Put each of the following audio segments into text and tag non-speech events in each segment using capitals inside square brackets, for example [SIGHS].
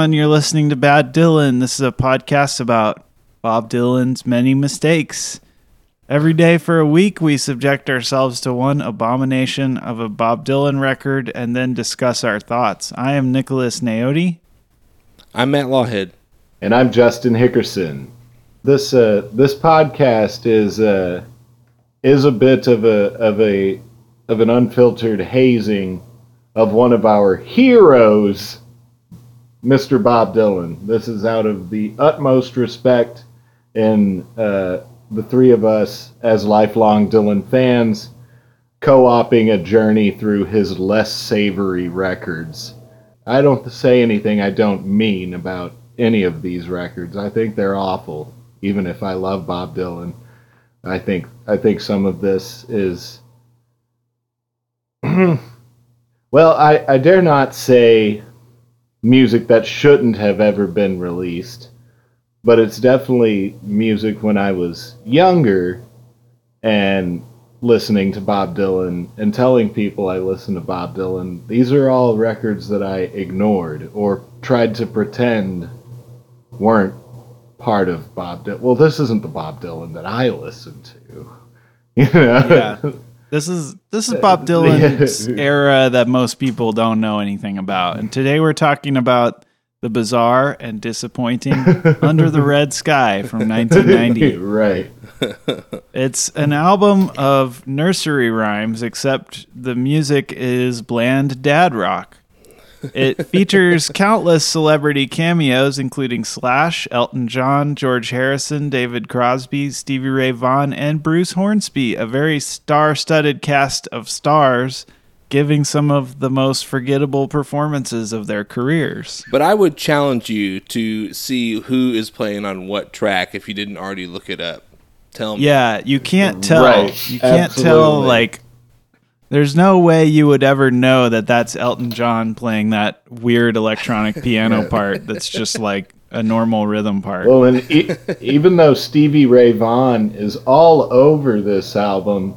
everyone. You're listening to Bad Dylan. This is a podcast about Bob Dylan's many mistakes. Every day for a week, we subject ourselves to one abomination of a Bob Dylan record and then discuss our thoughts. I am Nicholas Naoti. I'm Matt Lawhead. And I'm Justin Hickerson. This uh, this podcast is uh, is a bit of a of a of an unfiltered hazing of one of our heroes, Mr. Bob Dylan. This is out of the utmost respect in uh, the three of us as lifelong Dylan fans, co-oping a journey through his less savory records. I don't say anything I don't mean about any of these records. I think they're awful, even if I love Bob Dylan. I think I think some of this is [CLEARS THROAT] well, I, I dare not say music that shouldn't have ever been released, but it's definitely music when I was younger and listening to Bob Dylan and telling people I listen to Bob Dylan. These are all records that I ignored or tried to pretend weren't part of Bob Dylan. Well, this isn't the Bob Dylan that I listen to. [LAUGHS] You know? Yeah. This is this is Bob [LAUGHS] Dylan's era that most people don't know anything about. And today we're talking about the bizarre and disappointing [LAUGHS] Under the Red Sky from [LAUGHS] 1990. right. It's an album of nursery rhymes except the music is bland dad rock. It features countless celebrity cameos, including Slash, Elton John, George Harrison, David Crosby, Stevie Ray Vaughan, and Bruce Hornsby, a very star studded cast of stars giving some of the most forgettable performances of their careers. But I would challenge you to see who is playing on what track if you didn't already look it up. Tell me. Yeah, you can't tell. Right, You can't tell, absolutely. like, there's no way you would ever know that that's Elton John playing that weird electronic [LAUGHS] piano part that's just like a normal rhythm part. Well, and e- even though Stevie Ray Vaughan is all over this album,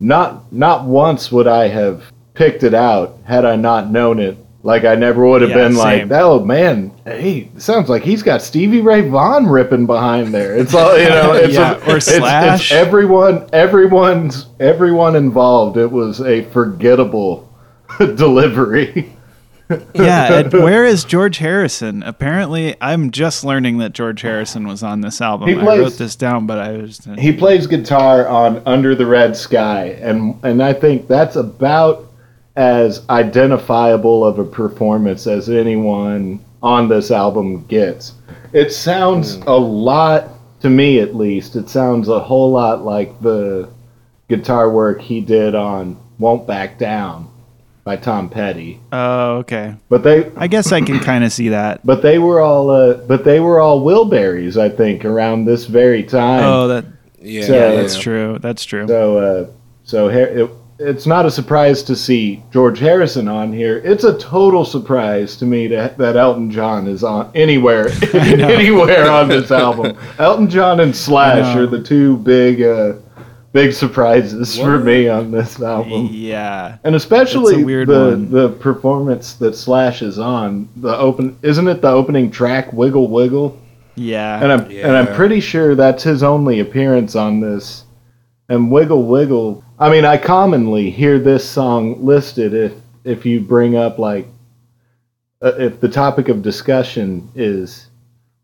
not not once would I have picked it out had I not known it. Like I never would have Yeah, been same. like, "Oh man, hey, sounds like he's got Stevie Ray Vaughan ripping behind there." It's all you know. [LAUGHS] It's Yeah, a- or it's- it's Slash. everyone, everyone's, everyone involved. It was a forgettable [LAUGHS] delivery. yeah, [LAUGHS] and where is George Harrison? Apparently, I'm just learning that George Harrison was on this album. He I wrote this down, but I was he plays guitar on Under the Red Sky, and and I think that's about as identifiable of a performance as anyone on this album gets. It sounds a lot to me, at least. It sounds a whole lot like the guitar work he did on "Won't Back Down" by Tom Petty. Oh, okay. But they I guess I can kind of see that. [COUGHS] but they were all uh, but they were all Wilburys, I think, around this very time. Oh, that Yeah, So- yeah, Yeah. that's true. That's true. So, uh, so Har- it, it's not a surprise to see George Harrison on here. It's a total surprise to me to, that Elton John is on anywhere, [LAUGHS] [LAUGHS] anywhere on this album. Elton John and Slash are the two big, uh, big surprises for me on this album. Yeah. And especially weird the one. the performance that Slash is on the open isn't it the opening track Wiggle Wiggle? Yeah. And I'm and I'm pretty sure that's his only appearance on this. And Wiggle Wiggle. I mean, I commonly hear this song listed if if you bring up like uh, if the topic of discussion is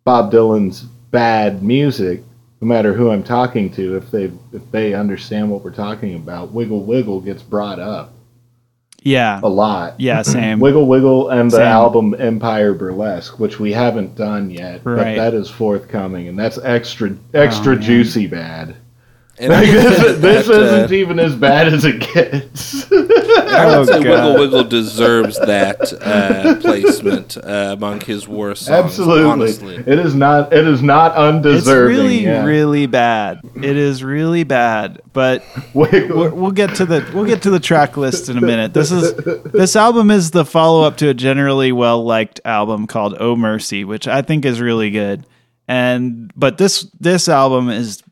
Bob Dylan's bad music, no matter who I'm talking to, if they if they understand what we're talking about, Wiggle Wiggle gets brought up yeah. a lot. Yeah, [CLEARS THROAT] same. Wiggle Wiggle and the Same. album Empire Burlesque, which we haven't done yet, but that is forthcoming, and that's extra extra Oh, juicy bad. And I would this say this that, uh, isn't even as bad as it gets. I would Oh, say Wiggle Wiggle deserves that uh, placement uh, among his worst songs. Absolutely, Honestly. it is not. It is not undeserved. It's really, yeah. really bad. It is really bad. But [LAUGHS] Wiggle- we'll get to the we'll get to the track list in a minute. This is this album is the follow up to a generally well liked album called Oh Mercy, which I think is really good. And but this this album is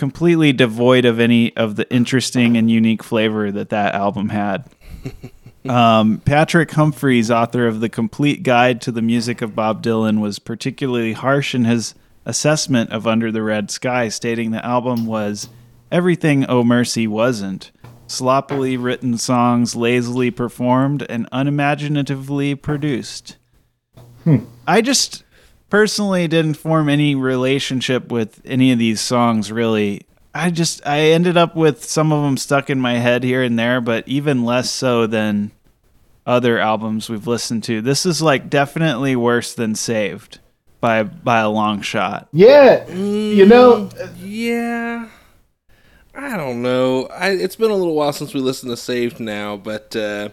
completely devoid of any of the interesting and unique flavor that that album had. [LAUGHS] Um, Patrick Humphreys, author of The Complete Guide to the Music of Bob Dylan, was particularly harsh in his assessment of Under the Red Sky, stating the album was everything Oh Mercy wasn't. Sloppily written songs, lazily performed, and unimaginatively produced. Hmm. I just personally didn't form any relationship with any of these songs, really. I just I ended up with some of them stuck in my head here and there, but even less so than other albums we've listened to. This is like definitely worse than Saved by by a long shot. Yeah, you know, Yeah. I don't know. I, it's been a little while since we listened to Saved now, but uh,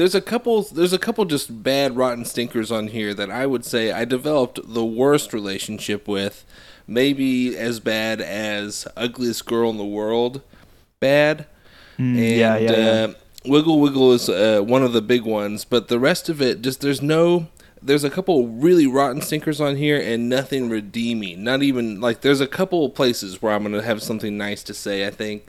there's a couple. There's a couple just bad, rotten stinkers on here that I would say I developed the worst relationship with. Maybe as bad as "Ugliest Girl in the World." Bad. and yeah, yeah, yeah. Uh, Wiggle Wiggle is uh, one of the big ones, but the rest of it just there's no. There's a couple really rotten stinkers on here and nothing redeeming. Not even like there's a couple places where I'm gonna have something nice to say. I think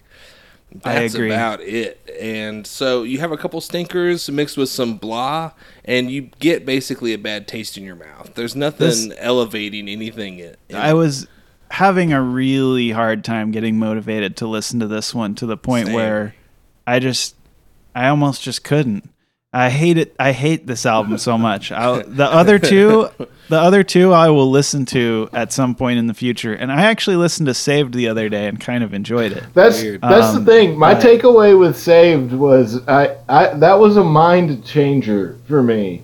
I that's agree. about it. And so you have a couple stinkers mixed with some blah, and you get basically a bad taste in your mouth. There's nothing This- elevating anything. In, in I was having a really hard time getting motivated to listen to this one to the point Same. where I just I almost just couldn't. I hate it. I hate this album so much. I, the other two, [LAUGHS] the other two, I will listen to at some point in the future. And I actually listened to Saved the other day and kind of enjoyed it. that's Weird. that's Um, the thing. My but- takeaway with Saved was I, I that was a mind changer for me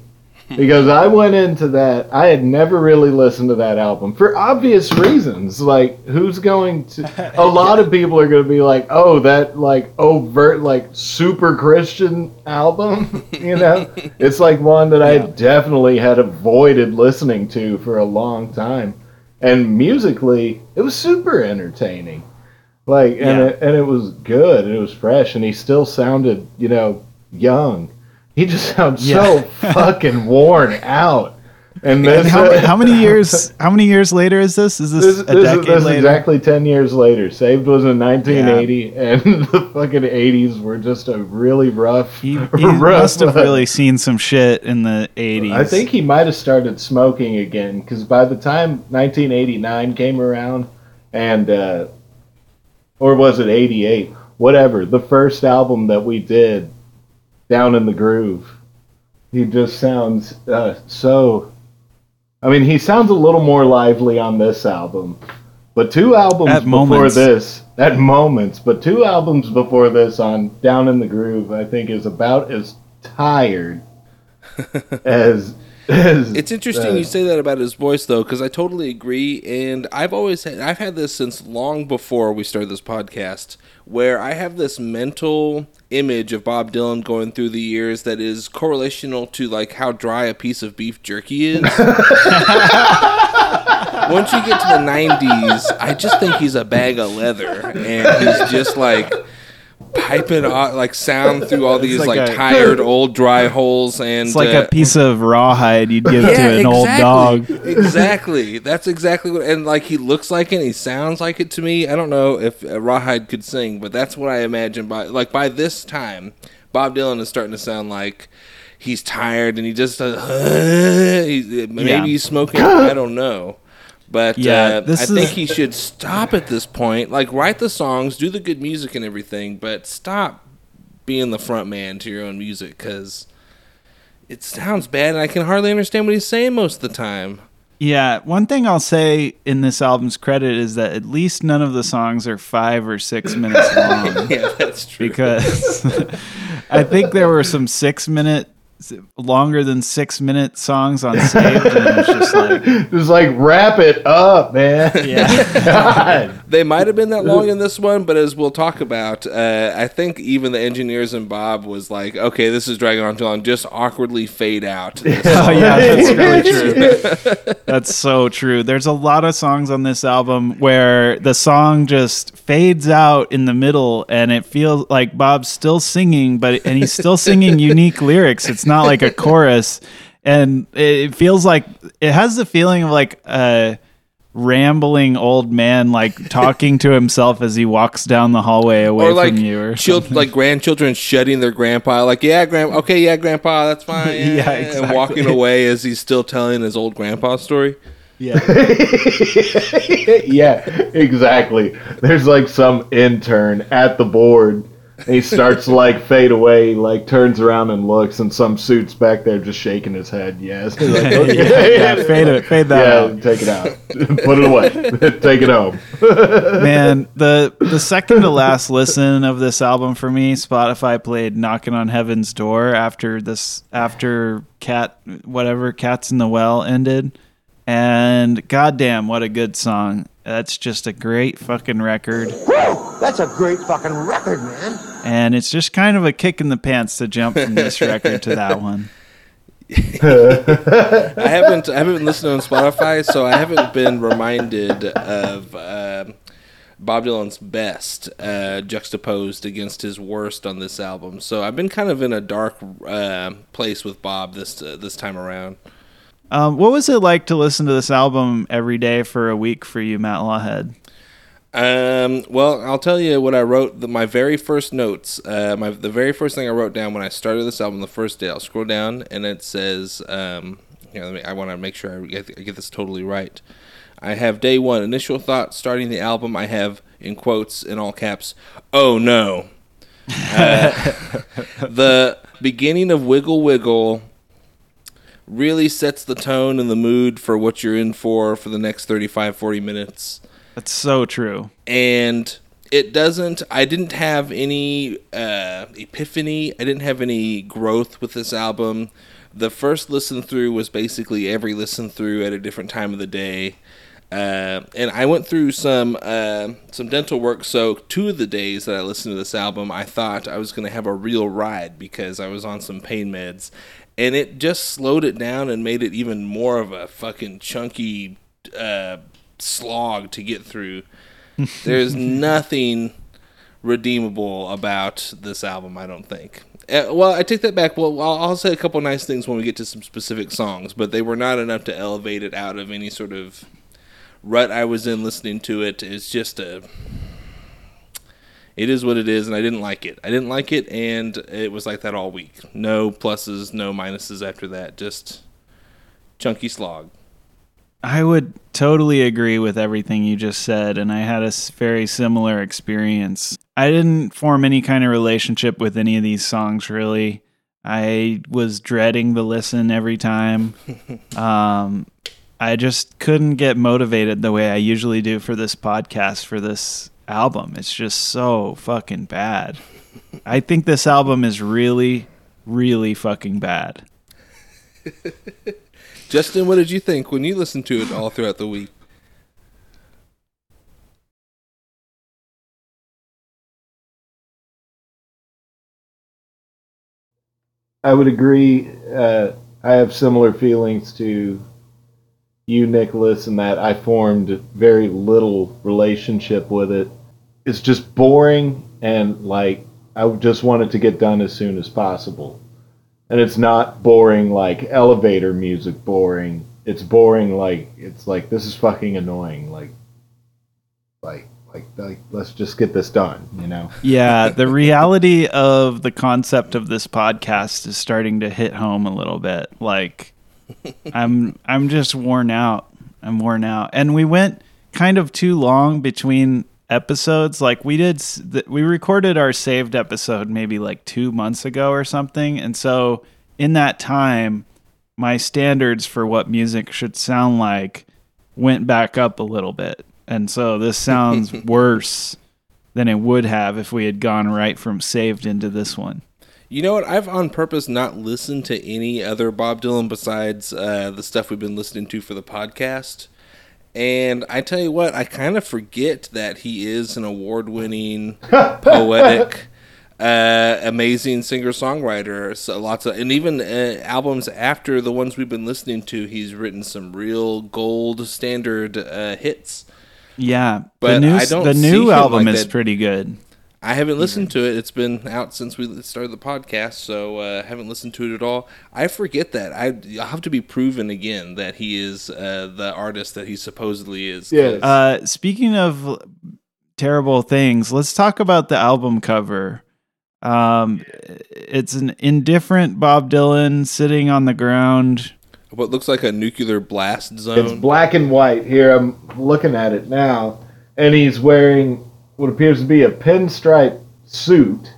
because I went into that. I had never really listened to that album for obvious reasons. Like, who's going to? A [LAUGHS] lot of people are going to be like, "Oh, that like overt, like super Christian album." [LAUGHS] You know, it's like one that I definitely had avoided listening to for a long time. And musically, it was super entertaining. Like, and Yeah. it, and it was good. And it was fresh, and he still sounded, you know, young. He just sounds Yeah. so [LAUGHS] fucking worn out. And And how, uh, how many [LAUGHS] years? How many years later is this? Is this, This, a this, is, decade this is later? exactly 10 years later. Saved was in 1980, and [LAUGHS] the fucking 80s were just a really rough. He, he rough must have really seen some shit in the '80s. I think he might have started smoking again because by the time 1989 came around, and uh, or was it 88? Whatever. The first album that we did, Down in the Groove, he just sounds uh, so. I mean, he sounds a little more lively on this album, but two albums At before moments. this, at moments, but two albums before this on Down in the Groove, I think is about as tired [LAUGHS] as. [LAUGHS] It's interesting you say that about his voice though, because I totally agree. And I've always had, I've had this since long before we started this podcast, where I have this mental image of Bob Dylan going through the years that is correlational to like how dry a piece of beef jerky is. [LAUGHS] Once you get to the '90s, I just think he's a bag of leather, and he's just like piping out, like sound through all these like like, tired [LAUGHS] old dry holes and It's like uh, a piece of rawhide you'd give to an old dog. exactly. That's exactly what. And like he looks like it, he sounds like it to me. I don't know if uh, Rawhide could sing, but that's what I imagine. By like by this time, Bob Dylan is starting to sound like he's tired and he just uh, [LAUGHS] he, maybe Yeah. he's smoking. I don't know. But Yeah, uh, I is- think he should stop at this point. Like, write the songs, do the good music and everything, but stop being the front man to your own music because it sounds bad and I can hardly understand what he's saying most of the time. Yeah, one thing I'll say in this album's credit is that at least none of the songs are five or six [LAUGHS] minutes long. Yeah, that's true. because [LAUGHS] I think there were some six minute, longer than six minute songs on Saved, and it was just like, [LAUGHS] Just like wrap it up, man. yeah, [LAUGHS] God. they might have been that long in this one, but as we'll talk about, uh, I think even the engineers and Bob was like, "Okay, this is dragging on too long. Just awkwardly fade out." [LAUGHS] oh yeah, that's really true. That's so true. There's a lot of songs on this album where the song just fades out in the middle, and it feels like Bob's still singing, but and he's still singing unique lyrics. It's not like a [LAUGHS] chorus, and it feels like it has the feeling of like a rambling old man like [LAUGHS] talking to himself as he walks down the hallway away or like from you or chil- like grandchildren shutting their grandpa like yeah grand okay yeah grandpa that's fine yeah, [LAUGHS] Yeah, and walking away as he's still telling his old grandpa story yeah. yeah, exactly. There's like some intern at the board. And he starts to like fade away, like turns around and looks, and some suit's back there just shaking his head. Yes, He's like, [LAUGHS] yeah, okay. yeah, fade it, fade that yeah, out. take it out, [LAUGHS] put it away, [LAUGHS] take it home. Man, the the second to last listen of this album for me, Spotify played "Knocking on Heaven's Door" after this after Cat whatever Cats in the Well ended, and goddamn, what a good song! That's just a great fucking record, That's a great fucking record, man. and it's just kind of a kick in the pants to jump from this [LAUGHS] record to that one. [LAUGHS] I haven't I haven't listened on Spotify, so I haven't been reminded of um Bob Dylan's best uh, juxtaposed against his worst on this album. So I've been kind of in a dark uh, place with Bob this uh, this time around. Um, what was it like to listen to this album every day for a week for you, Matt Lawhead? Um, well, I'll tell you what I wrote. The, my very first notes, uh, my the very first thing I wrote down when I started this album, the first day. I'll scroll down and it says, um, let me, I want to make sure I get, I get this totally right. I have day one initial thoughts starting the album. I have in quotes in all caps, "Oh no." Uh, [LAUGHS] the beginning of Wiggle Wiggle really sets the tone and the mood for what you're in for for the next 35 40 minutes That's so true. and it doesn't i didn't have any uh, epiphany i didn't have any growth with this album the first listen through was basically every listen through at a different time of the day uh, and I went through some uh, some dental work. So two of the days that I listened to this album, I thought I was going to have a real ride because I was on some pain meds, and it just slowed it down and made it even more of a fucking chunky uh, slog to get through. There's [LAUGHS] nothing redeemable about this album, I don't think. Uh, well, I take that back. Well, I'll, I'll say a couple nice things when we get to some specific songs, but they were not enough to elevate it out of any sort of rut I was in listening to it. It's just a. It is what it is, and I didn't like it. I didn't like it, and it was like that all week. No pluses, no minuses after that. Just chunky slog. I would totally agree with everything you just said, and I had a very similar experience. I didn't form any kind of relationship with any of these songs, really. I was dreading the listen every time. [LAUGHS] um, I just couldn't get motivated the way I usually do for this podcast for this album. It's just so fucking bad. [LAUGHS] I think this album is really, really fucking bad. [LAUGHS] Justin, what did you think when you listened to it all throughout the week? I would agree. Uh, I have similar feelings to you, Nicholas, in that I formed very little relationship with it. It's just boring, and like I just wanted to get done as soon as possible. And it's not boring like elevator music boring. It's boring like it's like this is fucking annoying. Like, like, like, like let's just get this done. You know. Yeah, [LAUGHS] the reality of the concept of this podcast is starting to hit home a little bit. Like I'm I'm just worn out. I'm worn out. And we went kind of too long between episodes. Like we did we recorded our saved episode maybe like 2 months ago or something. And so in that time my standards for what music should sound like went back up a little bit. And so this sounds [LAUGHS] worse than it would have if we had gone right from saved into this one. You know what? I've on purpose not listened to any other Bob Dylan besides uh, the stuff we've been listening to for the podcast. And I tell you what, I kind of forget that he is an award winning, [LAUGHS] poetic, uh, amazing singer songwriter. So lots of, and even uh, albums after the ones we've been listening to, he's written some real gold standard uh, hits. Yeah, the But new I don't the new album like is that. pretty good. I haven't listened to it. It's been out since we started the podcast, so uh, haven't listened to it at all. I forget that. I I'll have to be proven again that he is uh, the artist that he supposedly is. Yes. Uh, speaking of terrible things, let's talk about the album cover. Um, it's an indifferent Bob Dylan sitting on the ground. What looks like a nuclear blast zone. It's black and white. Here, I'm looking at it now, and he's wearing what appears to be a pinstripe suit,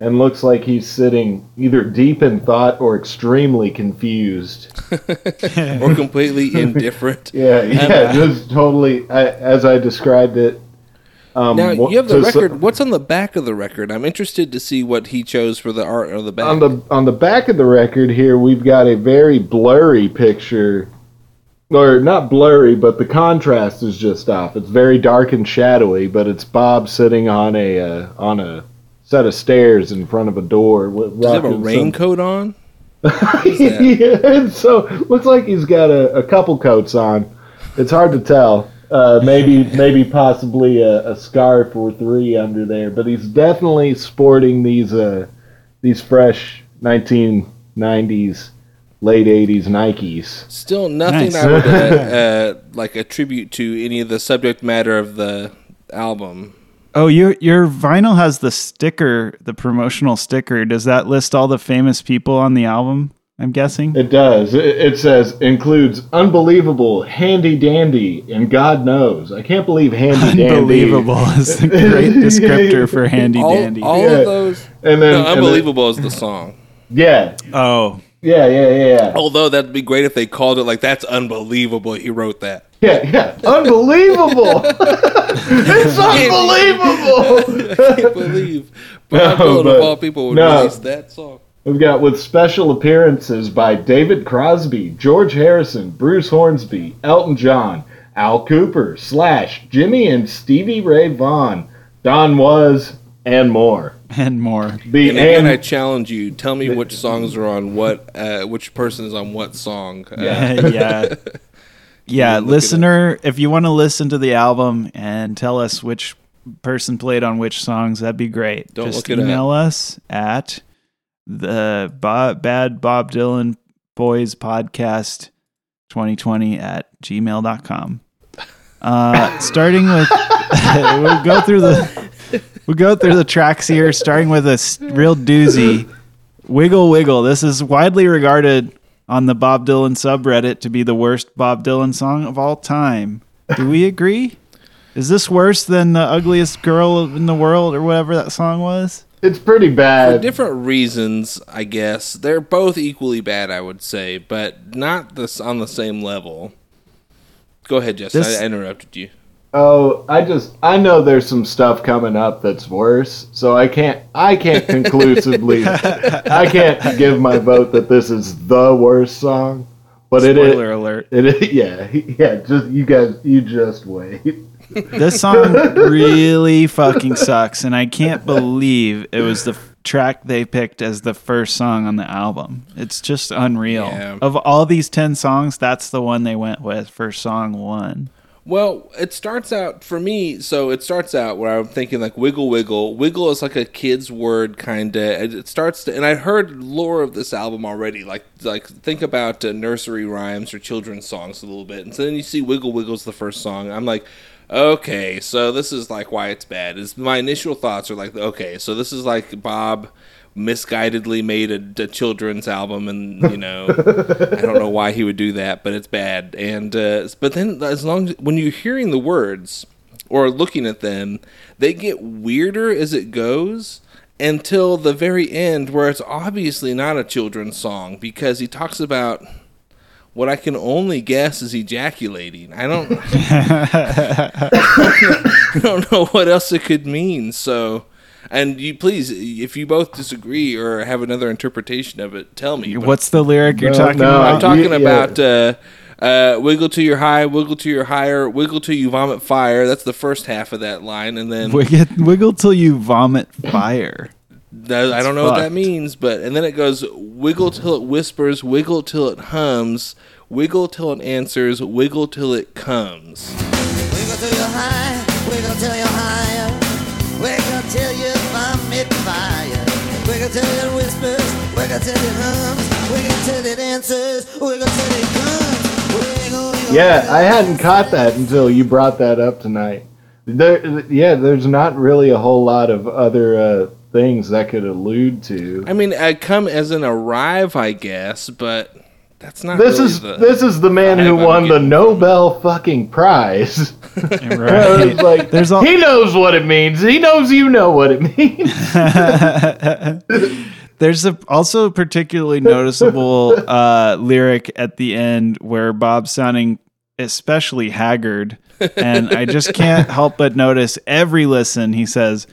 and looks like he's sitting either deep in thought or extremely confused. [LAUGHS] or completely indifferent. [LAUGHS] Yeah, yeah, just totally I, as I described it. Um, Now you have the so- record. What's on the back of the record? I'm interested to see what he chose for the art on the back. on the on the back of the record here we've got a very blurry picture or not blurry but the contrast is just off. It's very dark and shadowy but it's bob sitting on a uh, on a set of stairs in front of a door with Does he have a rocking some- raincoat on? [LAUGHS] yeah, and so looks like he's got a, a couple coats on. It's hard to tell. Uh, maybe [LAUGHS] maybe possibly a, a scarf or three under there but he's definitely sporting these uh, these fresh 1990s late 80s nikes Still nothing Nice. I would uh, [LAUGHS] uh, like attribute to any of the subject matter of the album. Oh, your your vinyl has the sticker, the promotional sticker. Does that list all the famous people on the album? I'm guessing. it does it, it says includes unbelievable handy dandy and god knows i can't believe handy dandy Unbelievable is a great [LAUGHS] descriptor for [LAUGHS] handy All, dandy. all Yeah. of those. and then No, and then- unbelievable is the song. yeah oh, yeah yeah yeah yeah Although that'd be great if they called it like that's unbelievable. He wrote that. Yeah, yeah. [LAUGHS] Unbelievable. [LAUGHS] it's unbelievable. I can't believe Bob [LAUGHS] No, but- of all people would no. release that song. We've got with special appearances by David Crosby, George Harrison, Bruce Hornsby, Elton John, Al Kooper, Slash, Jimmie and Stevie Ray Vaughan, Don Was, and more. And more. The And again, I challenge you. Tell me which songs are on what. Uh, which person is on what song? Uh, Yeah. [LAUGHS] yeah. Yeah, look it up. listener, if you want to listen to the album and tell us which person played on which songs, that'd be great. Don't Just look it email us at the Bob, Bad Bob Dylan Boys Podcast 2020 at gmail.com. Uh, starting with, [LAUGHS] we'll go through the, we'll go through the tracks here, starting with a real doozy. Wiggle Wiggle. This is widely regarded on the Bob Dylan subreddit to be the worst Bob Dylan song of all time. Do we agree? Is this worse than the ugliest girl in the world or whatever that song was? it's pretty bad. For bad. different reasons, I guess they're both equally bad. I would say, but not this on the same level. Go ahead, Justin. This- I, I interrupted you. Oh, I just I know there's some stuff coming up that's worse, so I can't I can't conclusively [LAUGHS] I can't give my vote that this is the worst song. But it is Spoiler alert. It is, [LAUGHS] yeah, yeah. Just you guys, you just wait. This song [LAUGHS] really fucking sucks, and I can't believe it was the f- track they picked as the first song on the album. It's just unreal. Yeah. Of all these 10 songs, that's the one they went with for song one. Well, it starts out for me. So it starts out where I'm thinking like wiggle wiggle. Wiggle is like a kid's word, kind of. It starts to, and I heard lore of this album already. Like like think about uh, nursery rhymes or children's songs a little bit, and so then you see wiggle wiggle's the first song. I'm like. Okay, so this is like why it's bad. Is my initial thoughts are like, okay, so this is like Bob misguidedly made a, a children's album, and you know, [LAUGHS] I don't know why he would do that, but it's bad. And uh, but then as long as when you're hearing the words or looking at them, they get weirder as it goes until the very end, where it's obviously not a children's song because he talks about what I can only guess is ejaculating. I don't, [LAUGHS] [LAUGHS] I don't know what else it could mean. So. And you please, if you both disagree or have another interpretation of it, tell me. But What's the lyric you're No, talking no, about? I'm talking yeah. about uh, uh, wiggle to your high, wiggle to your higher, wiggle till you vomit fire. That's the first half of that line, and then Wiggle, wiggle till you vomit fire. that- I don't know what that means, but and then it goes wiggle till it whispers, wiggle till it hums, wiggle till it answers, wiggle till it comes. Wiggle till you're high, wiggle till you're higher. Can tell you whispers, we can tell you hums, we can tell you dances, we can tell you guns. Yeah, I hadn't caught that until you brought that up tonight. There, yeah, there's not really a whole lot of other uh, things that could allude to. I mean, I come as an arrive, I guess, but that's not. This really is the, this is the man who won the getting. Nobel fucking prize. [LAUGHS] Right. [LAUGHS] Like There's all- he knows what it means. He knows you know what it means. [LAUGHS] There's a also particularly noticeable uh, lyric at the end where Bob's sounding especially haggard, and I just can't help but notice every listen he says,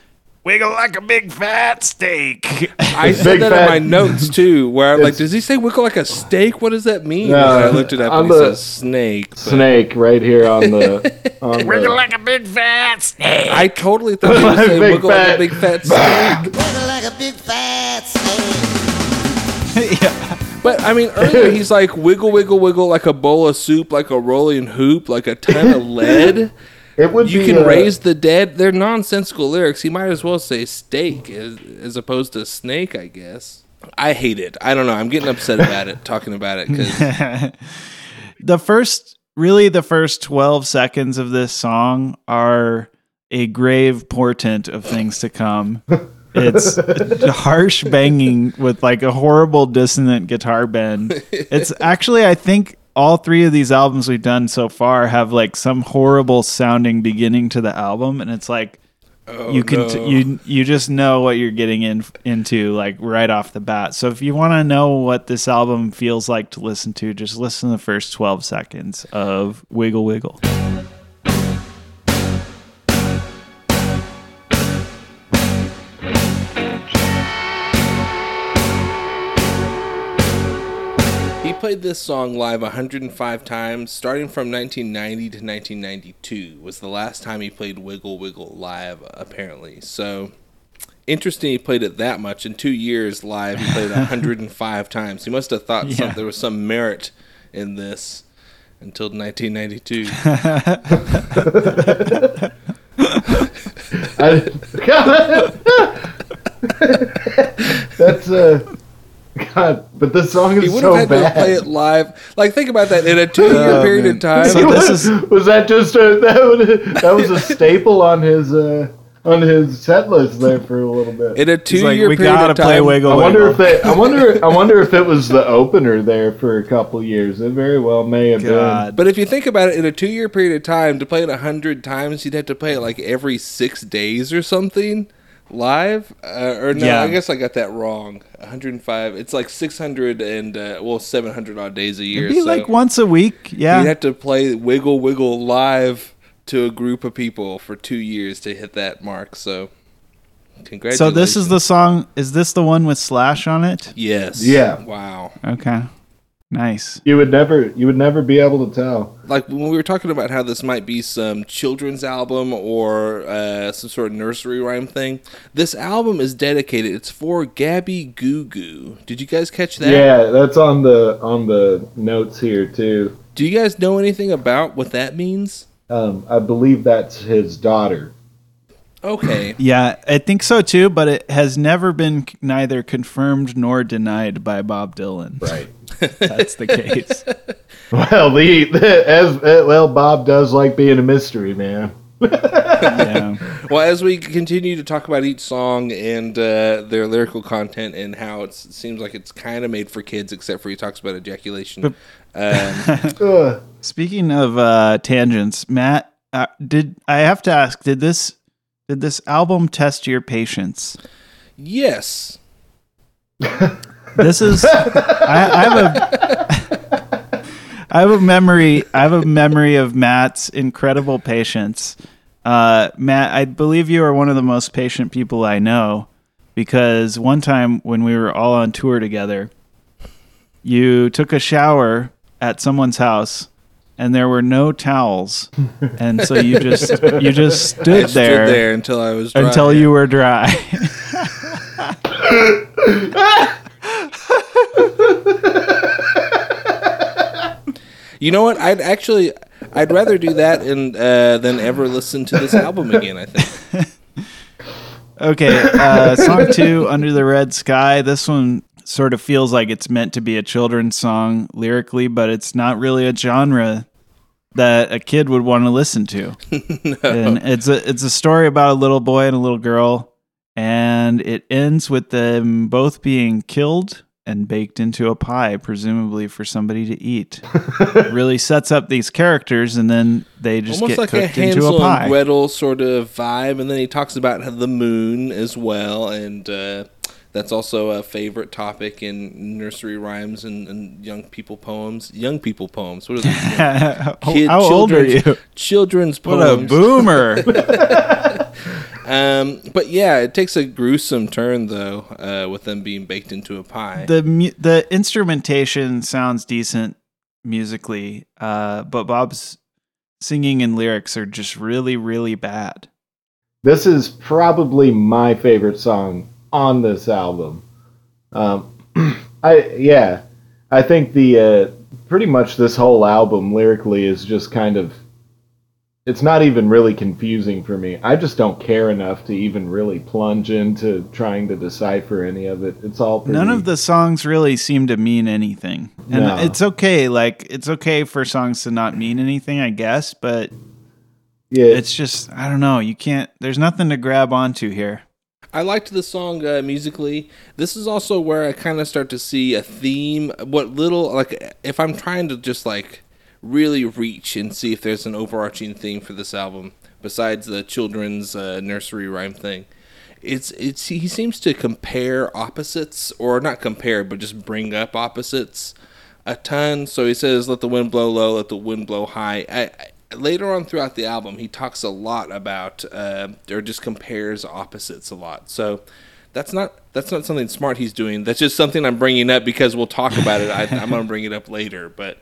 "Wiggle like a big fat steak." [LAUGHS] I said Big that fat- in my notes too, where I'm like, does he say wiggle like a steak? What does that mean? No, and I looked it up on and he the- says snake. but Snake right here on the. [LAUGHS] On the like a big fat steak. I totally thought he was [LAUGHS] saying Big wiggle like a big fat snake. Wiggle like a big fat snake. yeah. But I mean, earlier he's like wiggle, wiggle, wiggle like a bowl of soup, like a rolling hoop, like a ton of lead. It would You can uh, raise the dead. They're nonsensical lyrics. He might as well say steak as, as opposed to snake, I guess. I hate it. I don't know. I'm getting upset about it, talking about it, because [LAUGHS] the first really the first 12 seconds of this song are a grave portent of things to come it's [LAUGHS] harsh banging with like a horrible dissonant guitar bend it's actually i think all three of these albums we've done so far have like some horrible sounding beginning to the album and it's like oh, you can no. you you just know what you're getting in into like right off the bat. So if you want to know what this album feels like to listen to, just listen to the first 12 seconds of Wiggle Wiggle. Played this song live 105 times, starting from 1990 to 1992 was the last time he played Wiggle Wiggle live, apparently. So interesting, he played it that much in two years live. He played it 105 [LAUGHS] times. He must have thought some, there was some merit in this until 1992. [LAUGHS] I, [LAUGHS] that's uh, God. But the song is He would so have had bad. to play it live. Like, think about that in a two-year Oh, period man. of [LAUGHS] time. So this was, is- was that just a [LAUGHS] that, would, that was a [LAUGHS] staple on his uh, on his set list there for a little bit. in a two-year we period gotta of time, play Wiggle I Wiggle. wonder if they. I wonder. I wonder if it was the opener there for a couple years. It very well may have God. But if you think about it, in a two-year period of time, to play it a hundred times, you'd have to play it like every six days or something live. Uh, or no, Yeah. I guess I got that wrong. 105. It's like 600 and uh, well, 700 odd days a year. It'd be so like once a week. Yeah. you'd have to play Wiggle Wiggle live to a group of people for two years to hit that mark. So, congratulations. so this is the song. Is this the one with Slash on it? yes, Yeah. Wow. Okay. Nice. You would never. You would never be able to tell. like when we were talking about how this might be some children's album or uh, some sort of nursery rhyme thing, this album is dedicated. It's for Gabby Goo Goo. Did you guys catch that? Yeah, that's on the on the notes here too. Do you guys know anything about what that means? Um, I believe that's his daughter. Okay. Yeah, I think so too, but it has never been neither confirmed nor denied by Bob Dylan. Right. [LAUGHS] That's the case. [LAUGHS] Well, the as well, Bob does like being a mystery man. Yeah. [LAUGHS] well, as we continue to talk about each song and uh, their lyrical content and how it's, it seems like it's kind of made for kids, except for he talks about ejaculation. Um, Speaking of uh, tangents, Matt, uh, did I have to ask? Did this did this album test your patience? yes. This is I, I have a I have a memory I have a memory of Matt's incredible patience. Uh, Matt, I believe you are one of the most patient people I know because one time when we were all on tour together, you took a shower at someone's house and there were no towels, [LAUGHS] and so you just you just stood, there, there until I was dry. until you were dry. [LAUGHS] You know what? I'd actually, I'd rather do that and uh, than ever listen to this album again. I think. [LAUGHS] Okay, uh, song two, Under the Red Sky. This one sort of feels like it's meant to be a children's song lyrically, but it's not really a genre that a kid would want to listen to. [LAUGHS] And it's a it's a story about a little boy and a little girl, and it ends with them both being killed and baked into a pie, presumably for somebody to eat. [LAUGHS] really sets up these characters, and then they just Almost get like a cooked into a pie. and Gretel sort of vibe, and then he talks about the moon as well, and uh, that's also a favorite topic in nursery rhymes and, and young people poems. Young people poems. What are these? [LAUGHS] how Kid- how old are you? Children's What a poems. boomer! [LAUGHS] Um, but yeah, it takes a gruesome turn though, uh, with them being baked into a pie. the mu- the instrumentation sounds decent musically, uh, but Bob's singing and lyrics are just really really bad. This is probably my favorite song on this album. Um, [CLEARS THROAT] I yeah, I think the uh, pretty much this whole album lyrically is just kind of. It's not even really confusing for me. I just don't care enough to even really plunge into trying to decipher any of it. It's all pretty, None of the songs really seem to mean anything, and No. it's okay. Like it's okay for songs to not mean anything, I guess, but yeah. it's just I don't know. You can't. There's nothing to grab onto here. I liked the song uh, musically. This is also where I kind of start to see a theme. What little like if I'm trying to just like really reach and see if there's an overarching theme for this album besides the children's uh, nursery rhyme thing. It's it's he seems to compare opposites or not compare but just bring up opposites a ton. So he says, "Let the wind blow low, let the wind blow high." I, I, later on throughout the album, he talks a lot about uh, or just compares opposites a lot. So that's not that's not something smart he's doing. That's just something I'm bringing up because we'll talk about it. I, I'm going to bring it up later, but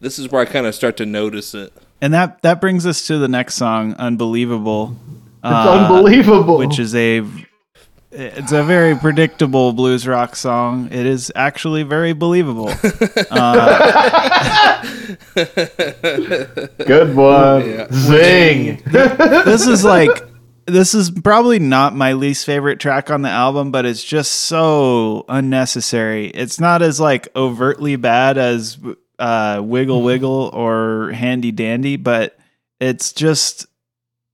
this is where I kind of start to notice it. And that that brings us to the next song, "Unbelievable," it's unbelievable. which is a it's a very predictable blues rock song. It is actually very believable. [LAUGHS] good one. Zing. this is like this is probably not my least favorite track on the album, but it's just so unnecessary. It's not as like overtly bad as uh, Wiggle Wiggle or Handy Dandy, but it's just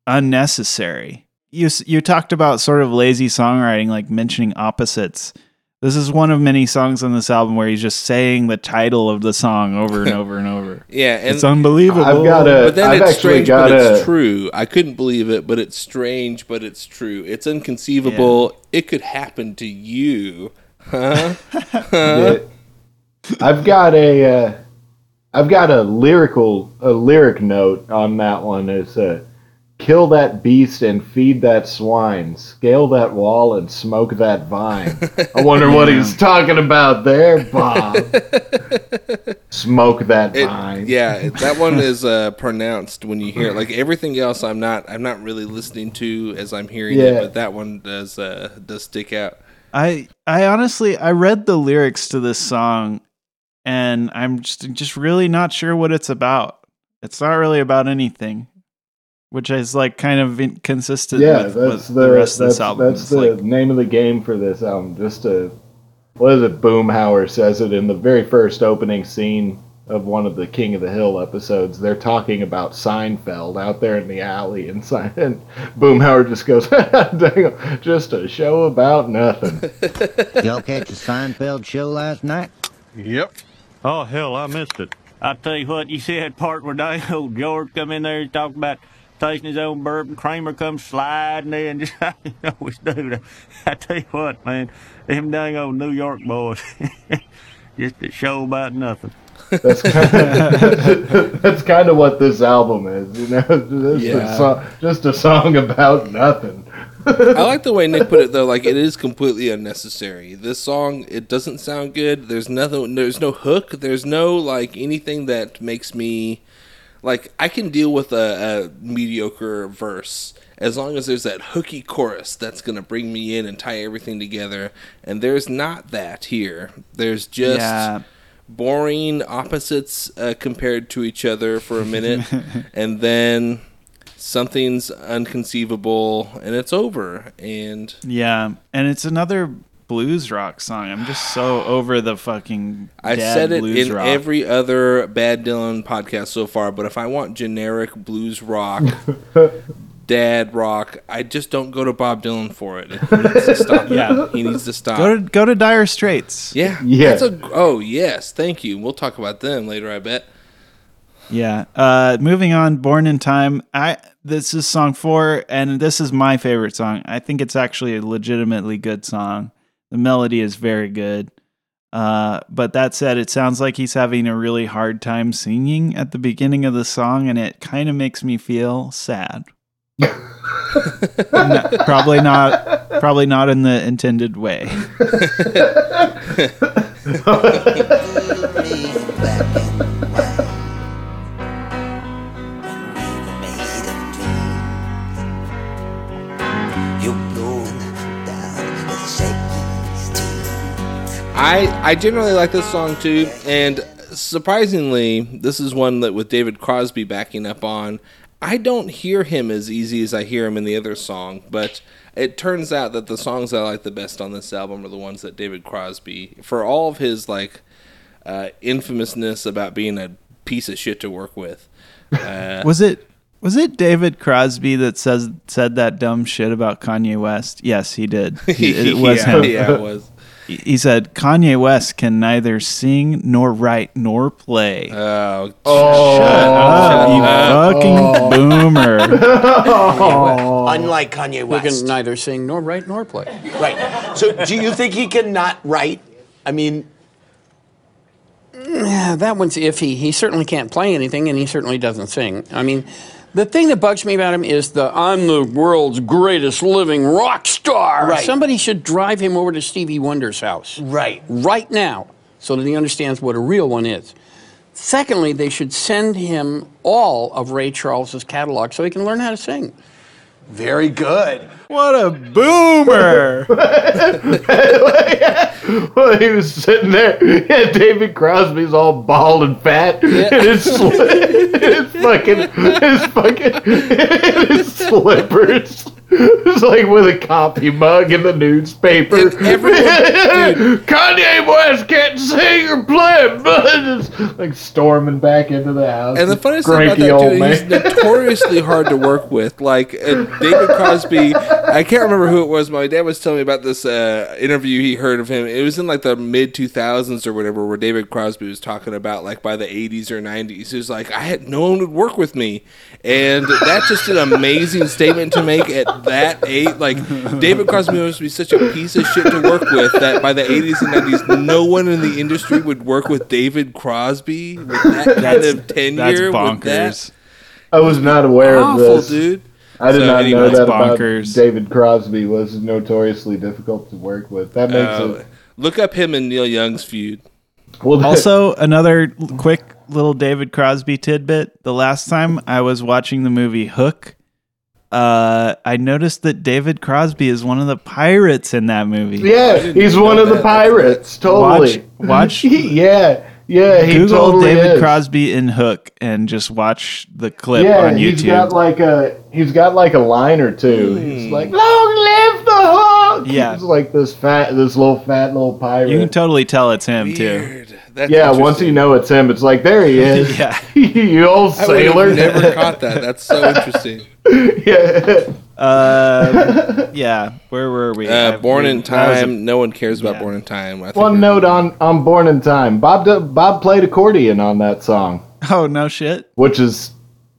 unnecessary. You you talked about sort of lazy songwriting, like mentioning opposites. This is one of many songs on this album where he's just saying the title of the song over and [LAUGHS] over and over. Yeah, and It's unbelievable. I've got a. But then I've it's strange, got but it's a. true. I couldn't believe it, but it's strange, but it's true. It's inconceivable. It could happen to you. [LAUGHS] Huh? Yeah. I've got a uh, I've got a lyrical a lyric note on that one. It's uh, kill that beast and feed that swine, scale that wall and smoke that vine. I wonder what he's [LAUGHS] talking about there, [LAUGHS] Bob. smoke that It- vine. yeah, that one is uh, [LAUGHS] pronounced when you hear it. Like everything else, I'm not. I'm not really listening to as I'm hearing it, but that one does uh, does stick out. I I honestly I read the lyrics to this song and I'm just just really not sure what it's about. It's not really about anything, which is like kind of inconsistent Yeah, with, that's with the, the rest of that's, this album. that's It's the like name of the game for this album. Just to what is it? Boomhauer says it in the very first opening scene of one of the King of the Hill episodes. They're talking about Seinfeld out there in the alley, and, Sein- [LAUGHS] and Boomhauer just goes, [LAUGHS] "Dang, just a show about nothing." [LAUGHS] Y'all catch the Seinfeld show last night? Yep. Oh, hell, I missed it. I tell you what, you see that part where dang George come in there and talk about tasting his own bourbon. Kramer comes sliding in. Just, [LAUGHS] you always do that. I tell you what, man, them dang old New York boys. [LAUGHS] Just a show about nothing. That's kind of, [LAUGHS] that's kind of what this album is, you know. Just, Yeah. a, song, just a song about nothing. I like the way Nick put it though. Like it is completely unnecessary. This song, it doesn't sound good. There's nothing. There's no hook. There's no like anything that makes me like I can deal with a, a mediocre verse as long as there's that hooky chorus that's gonna bring me in and tie everything together. And there's not that here. There's just Yeah. boring opposites uh, compared to each other for a minute, [LAUGHS] and then something's unconceivable and it's over. And Yeah, and it's another blues rock song. I'm just so over the fucking. I've said it blues in rock. every other Bad Dylan podcast so far, but if I want generic blues rock, [LAUGHS] dad rock, I just don't go to Bob Dylan for it. He needs to [LAUGHS] stop. Yeah. he needs to stop. Go to go to Dire Straits. yeah, Yeah. That's a, oh yes, thank you. We'll talk about them later. I bet. Yeah. Uh, moving on, Born in Time. I this is song four, and this is my favorite song. I think it's actually a legitimately good song. The melody is very good. Uh, but that said, it sounds like he's having a really hard time singing at the beginning of the song, and it kind of makes me feel sad. [LAUGHS] No, probably not. Probably not in the intended way. [LAUGHS] [LAUGHS] I I generally like this song too, and surprisingly, this is one that with David Crosby backing up on. I don't hear him as easy as I hear him in the other song, but it turns out that the songs I like the best on this album are the ones that David Crosby, for all of his like uh, infamousness about being a piece of shit to work with. Uh, Was it was it David Crosby that says said that dumb shit about Kanye West? Yes, he did. [LAUGHS] He- It was yeah, him. yeah, it was. He- He said Kanye West can neither sing nor write nor play. Oh, Oh, you fucking boomer! [LAUGHS] Unlike Kanye Who West. can neither sing nor write nor play. Right. So do you think he can not write? I mean, Yeah, that one's iffy. He certainly can't play anything, and he certainly doesn't sing. I mean, the thing that bugs me about him is the I'm the world's greatest living rock star. Right. Somebody should drive him over to Stevie Wonder's house. right. right now so that he understands what a real one is. Secondly, they should send him all of Ray Charles's catalog so he can learn how to sing. Very good. What a boomer! [LAUGHS] well, he was sitting there. Yeah, David Crosby's all bald and fat, and his, sli- his fucking, his fucking, [LAUGHS] his slippers. It's like with a coffee mug in the newspaper. Everyone- [LAUGHS] Kanye West can't sing or play, but it's like storming back into the house. And the funniest thing about that old too, he's notoriously [LAUGHS] hard to work with. Like uh, David Crosby, I can't remember who it was. My dad was telling me about this uh, interview he heard of him. It was in like the mid two thousands or whatever, where David Crosby was talking about like by the eighties or nineties. He was like, I had no one would work with me, and that's just an amazing statement to make at that eight. Like David Crosby must be such a piece of shit to work with that by the eighties and nineties, no one in the industry would work with David Crosby with that kind That's, of tenure. that's with that. bonkers. I was not aware of this. dude. I did So not anyway, know it's that about bonkers. David Crosby was notoriously difficult to work with. That makes Uh, it. look up him and Neil Young's feud. Well, that- Also, another quick little David Crosby tidbit. The last time I was watching the movie Hook, uh, I noticed that David Crosby is one of the pirates in that movie. yeah, he's one of the pirates. Totally. Watch- watch- [LAUGHS] yeah, yeah. He Google totally David is. Crosby in Hook and just watch the clip Yeah, on he's got like a he's got like a line or two. He's like, "Long live the hook!" Yeah. he's like this fat, this little fat little pirate. you can totally tell it's him too. Weird. That's yeah, once you know it's him, it's like there he [LAUGHS] is. Yeah. [LAUGHS] you old I sailor. never [LAUGHS] caught that. That's so interesting. yeah. Uh, yeah. Where were we? Uh, I- Born in that was a- Time. no one cares about yeah. Born in Time. I think One note on on Born in Time. Bob d- Bob played accordion on that song, oh no shit. which is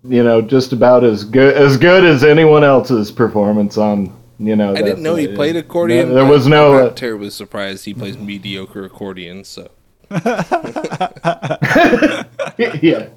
you know just about as good as good as anyone else's performance on you know. I didn't know he played accordion. accordion. there was no. I'm uh, not terribly surprised he plays mediocre accordion. So [LAUGHS] yeah,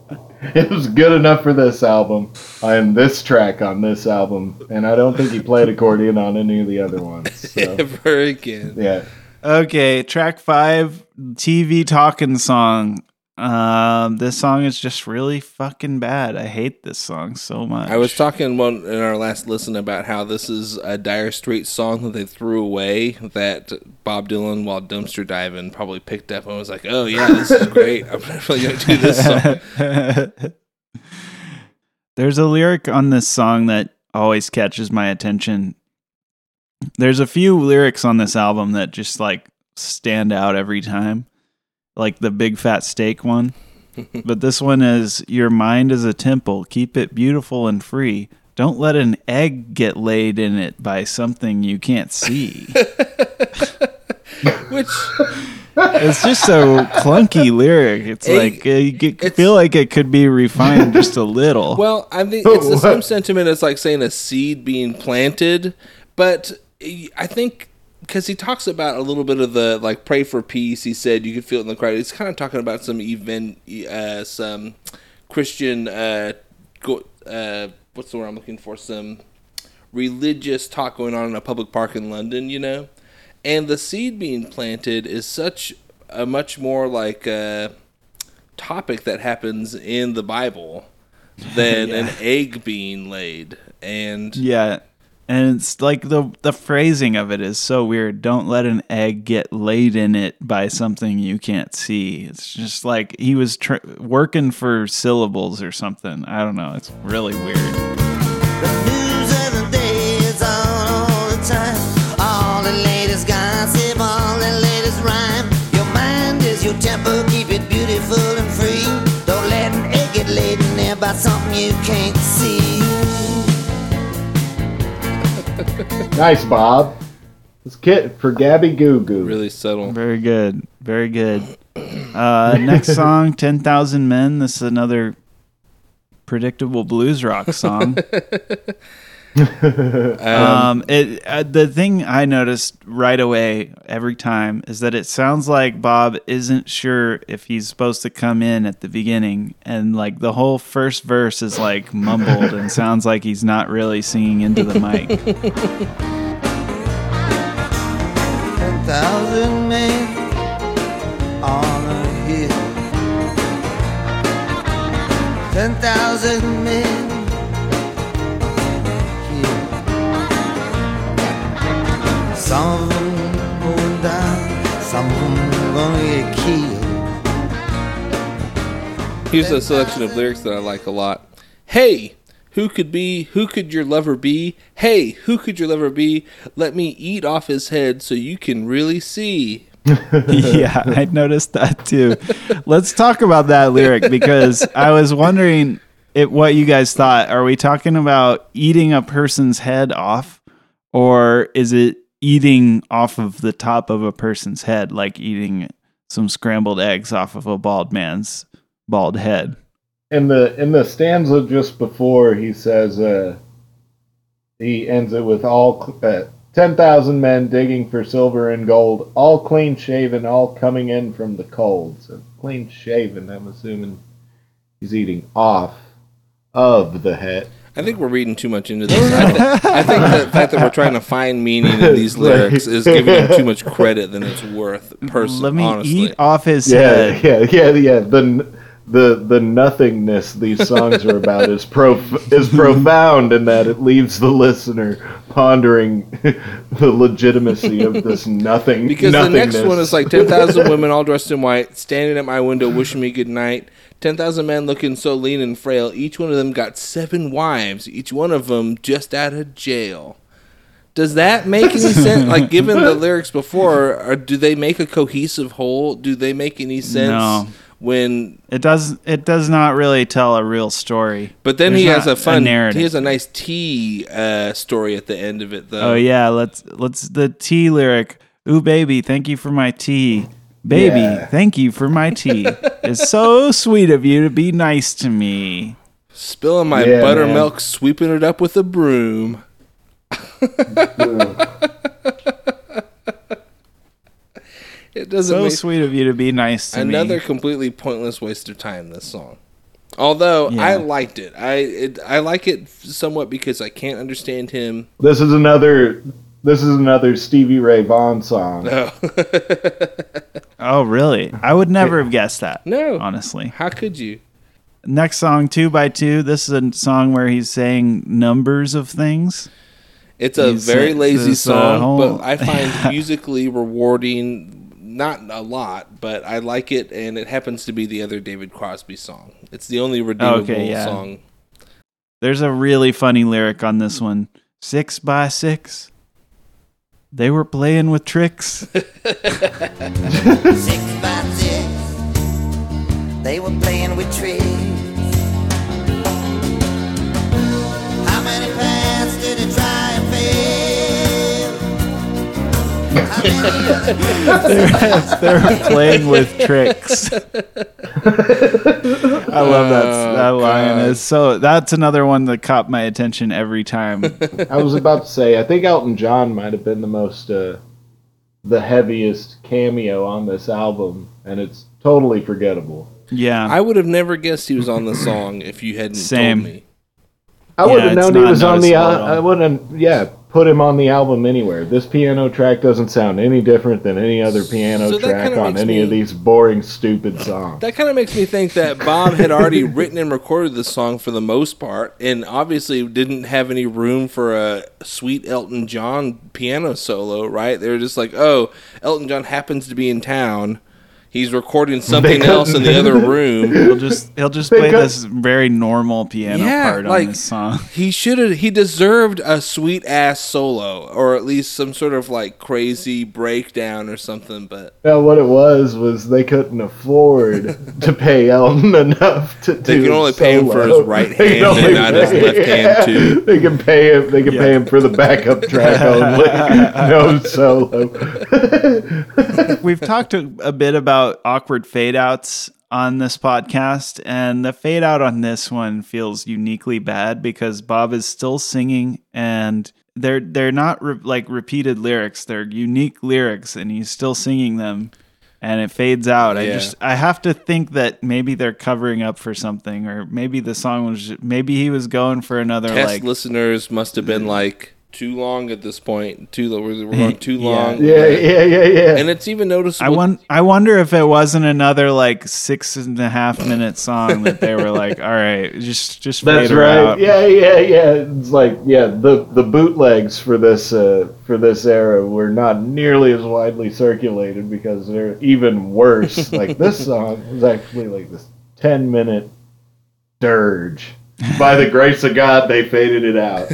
it was good enough for this album and this track on this album, and I don't think he played accordion on any of the other ones. [LAUGHS] So, ever again. yeah, Okay, track five, TV talking song. Um, this song is just really fucking bad. I hate this song so much. I was talking one in our last listen about how this is a Dire Straits song that they threw away that Bob Dylan, while dumpster diving, probably picked up and was like, "Oh yeah, this is great. I'm definitely gonna do this song." [LAUGHS] There's a lyric on this song that always catches my attention. There's a few lyrics on this album that just like stand out every time, like the big fat steak one. [LAUGHS] but this one is Your mind is a temple, keep it beautiful and free. Don't let an egg get laid in it by something you can't see. [LAUGHS] Which it's just so clunky lyric. It's Egg- like uh, you get, it's- feel like it could be refined just a little. [LAUGHS] Well, I think it's the same sentiment as like saying a seed being planted, but I think because he talks about a little bit of the like pray for peace. He said you could feel it in the crowd. He's kind of talking about some event, uh, some Christian, uh, go, uh, what's the word I'm looking for? Some religious talk going on in a public park in London, you know. And the seed being planted is such a much more like uh, topic that happens in the Bible [LAUGHS] than an egg being laid. And yeah, and it's like the the phrasing of it is so weird. Don't let an egg get laid in it by something you can't see. It's just like he was tr- working for syllables or something. I don't know. It's really weird. Keep it beautiful and free. Don't let an egg get laid in there by something you can't [LAUGHS] Nice, Bob. Let's for Gabby Goo Goo. really subtle. Very good. Very good. Uh, next song, [LAUGHS] 10,000 Men. This is another predictable blues rock song. [LAUGHS] um, it uh, the thing I noticed right away every time is that it sounds like Bob isn't sure if he's supposed to come in at the beginning, and like the whole first verse is like mumbled and sounds like he's not really singing into the mic. [LAUGHS] Ten thousand men on a hill. Ten thousand Here's a selection of lyrics that I like a lot. Hey, who could be? Who could your lover be? Hey, who could your lover be? Let me eat off his head so you can really see. [LAUGHS] yeah, I noticed that too. Let's talk about that lyric because I was wondering it, what you guys thought. Are we talking about eating a person's head off, or is it eating off of the top of a person's head, like eating some scrambled eggs off of a bald man's bald head? in the in the stanza just before he says uh he ends it with all uh, 10,000 men digging for silver and gold all clean shaven all coming in from the cold so clean shaven i'm assuming he's eating off of the head I think we're reading too much into this. I, th- I think the [LAUGHS] fact that we're trying to find meaning in these [LAUGHS] lyrics is giving him too much credit than it's worth. Personally, Let me honestly. eat off his yeah head. yeah yeah yeah the n- the the nothingness these songs are about is prof- is profound in that it leaves the listener pondering [LAUGHS] the legitimacy of this nothing Because the next one is like 10,000 women all dressed in white, standing at my window wishing me good night. 10,000 men looking so lean and frail. Each one of them got seven wives, each one of them just out of jail. Does that make any sense? Like, given the [LAUGHS] lyrics before, or do they make a cohesive whole? Do they make any sense No. When It does. It does not really tell a real story. But then There's he has a fun. narrative. he has a nice tea uh, story at the end of it, though. Oh yeah, let's let's the tea lyric. Ooh baby, thank you for my tea. Baby, Yeah. thank you for my tea. [LAUGHS] it's so sweet of you to be nice to me. Spilling my Yeah, buttermilk, sweeping it up with a broom. [LAUGHS] it doesn't So make sweet of you to be nice to another me. completely pointless waste of time. This song, although Yeah. I liked it, I it, I like it somewhat because I can't understand him. This is another. This is another Stevie Ray Vaughan song. [LAUGHS] Oh really? I would never have guessed that. No. honestly. How could you? Next song, two by two. This is a song where he's saying numbers of things. It's a He's- very lazy uh, song, whole- but I find [LAUGHS] musically rewarding. Not a lot, but I like it, and it happens to be the other David Crosby song. It's the only redeemable Okay, yeah. song There's a really funny lyric on this one. Six by six. They were playing with tricks. [LAUGHS] Six by six, they were playing with tricks. How many paths did it try [LAUGHS] and fail? How many other they were playing with tricks. I love that that line. Is so that's another one that caught my attention every time. [LAUGHS] I was about to say, I think Elton John might have been the most, uh, the heaviest cameo on this album, and it's totally forgettable. Yeah. I would have never guessed he was on the song if you hadn't Same. told me. I would Yeah, have known he was on the. noticeable at Al- all. I wouldn't. Yeah, put him on the album anywhere. This piano track doesn't sound any different than any other piano So track on any of these boring, stupid songs. That kind of makes me think that Bob had already [LAUGHS] written and recorded this song for the most part, and obviously didn't have any room for a sweet Elton John piano solo. Right? They were just like, "Oh, Elton John happens to be in town. He's recording something couldn't- else in the other [LAUGHS] room." He'll just he'll just They play this very normal piano Yeah, part on like- this song. [LAUGHS] He should have. He deserved a sweet ass solo, or at least some sort of like crazy breakdown or something. But Well, what it was was they couldn't afford [LAUGHS] to pay Elton enough to They do can only pay him for solo. his right They hand can and only not his pay- left hand, too. They can pay him. They can pay him for the backup track only, no solo. We've talked a, a bit about awkward fade outs on this podcast, and the fade out on this one feels uniquely bad because Bob is still singing and they're they're not re- like repeated lyrics, they're unique lyrics and he's still singing them and it fades out. I just I have to think that maybe they're covering up for something or maybe the song was ju- maybe he was going for another test like listeners must have been mm. like too long at this point. Too we're, we're going [LAUGHS] too long. Yeah, yeah, yeah, yeah. And it's even noticeable. I noticeable. won- I wonder if it wasn't another like six and a half minute song that they were like, [LAUGHS] all right, just just That's fade her right. out. Yeah, yeah, yeah. It's like yeah, the the bootlegs for this uh, for this era were not nearly as widely circulated because they're even worse. [LAUGHS] like this song was actually like this ten minute dirge. [LAUGHS] By the grace of God, they faded it out.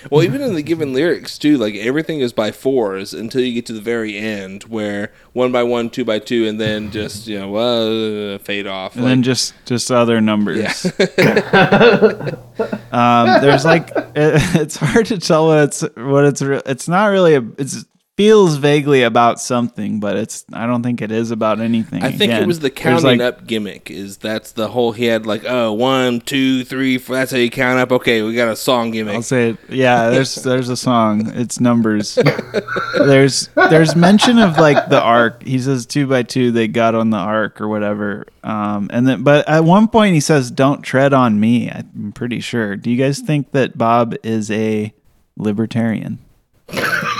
[LAUGHS] well, even in the given lyrics too, like everything is by fours until you get to the very end, where one by one, two by two, and then just you know uh, fade off. And Like, then just just other numbers. [LAUGHS] um, there's like it, it's hard to tell what it's what it's re- it's not really a, it's feels vaguely about something, but it's I don't think it is about anything. I think it was the counting like, up gimmick. Is that's the whole? He had like oh one, two, three, four. That's how you count up. Okay, we got a song gimmick. I'll say it. Yeah, there's [LAUGHS] there's a song. It's numbers. there's there's mention of like the arc. He says two by two they got on the arc or whatever. Um, and then but at one point he says don't tread on me. I'm pretty sure. Do you guys think that Bob is a libertarian?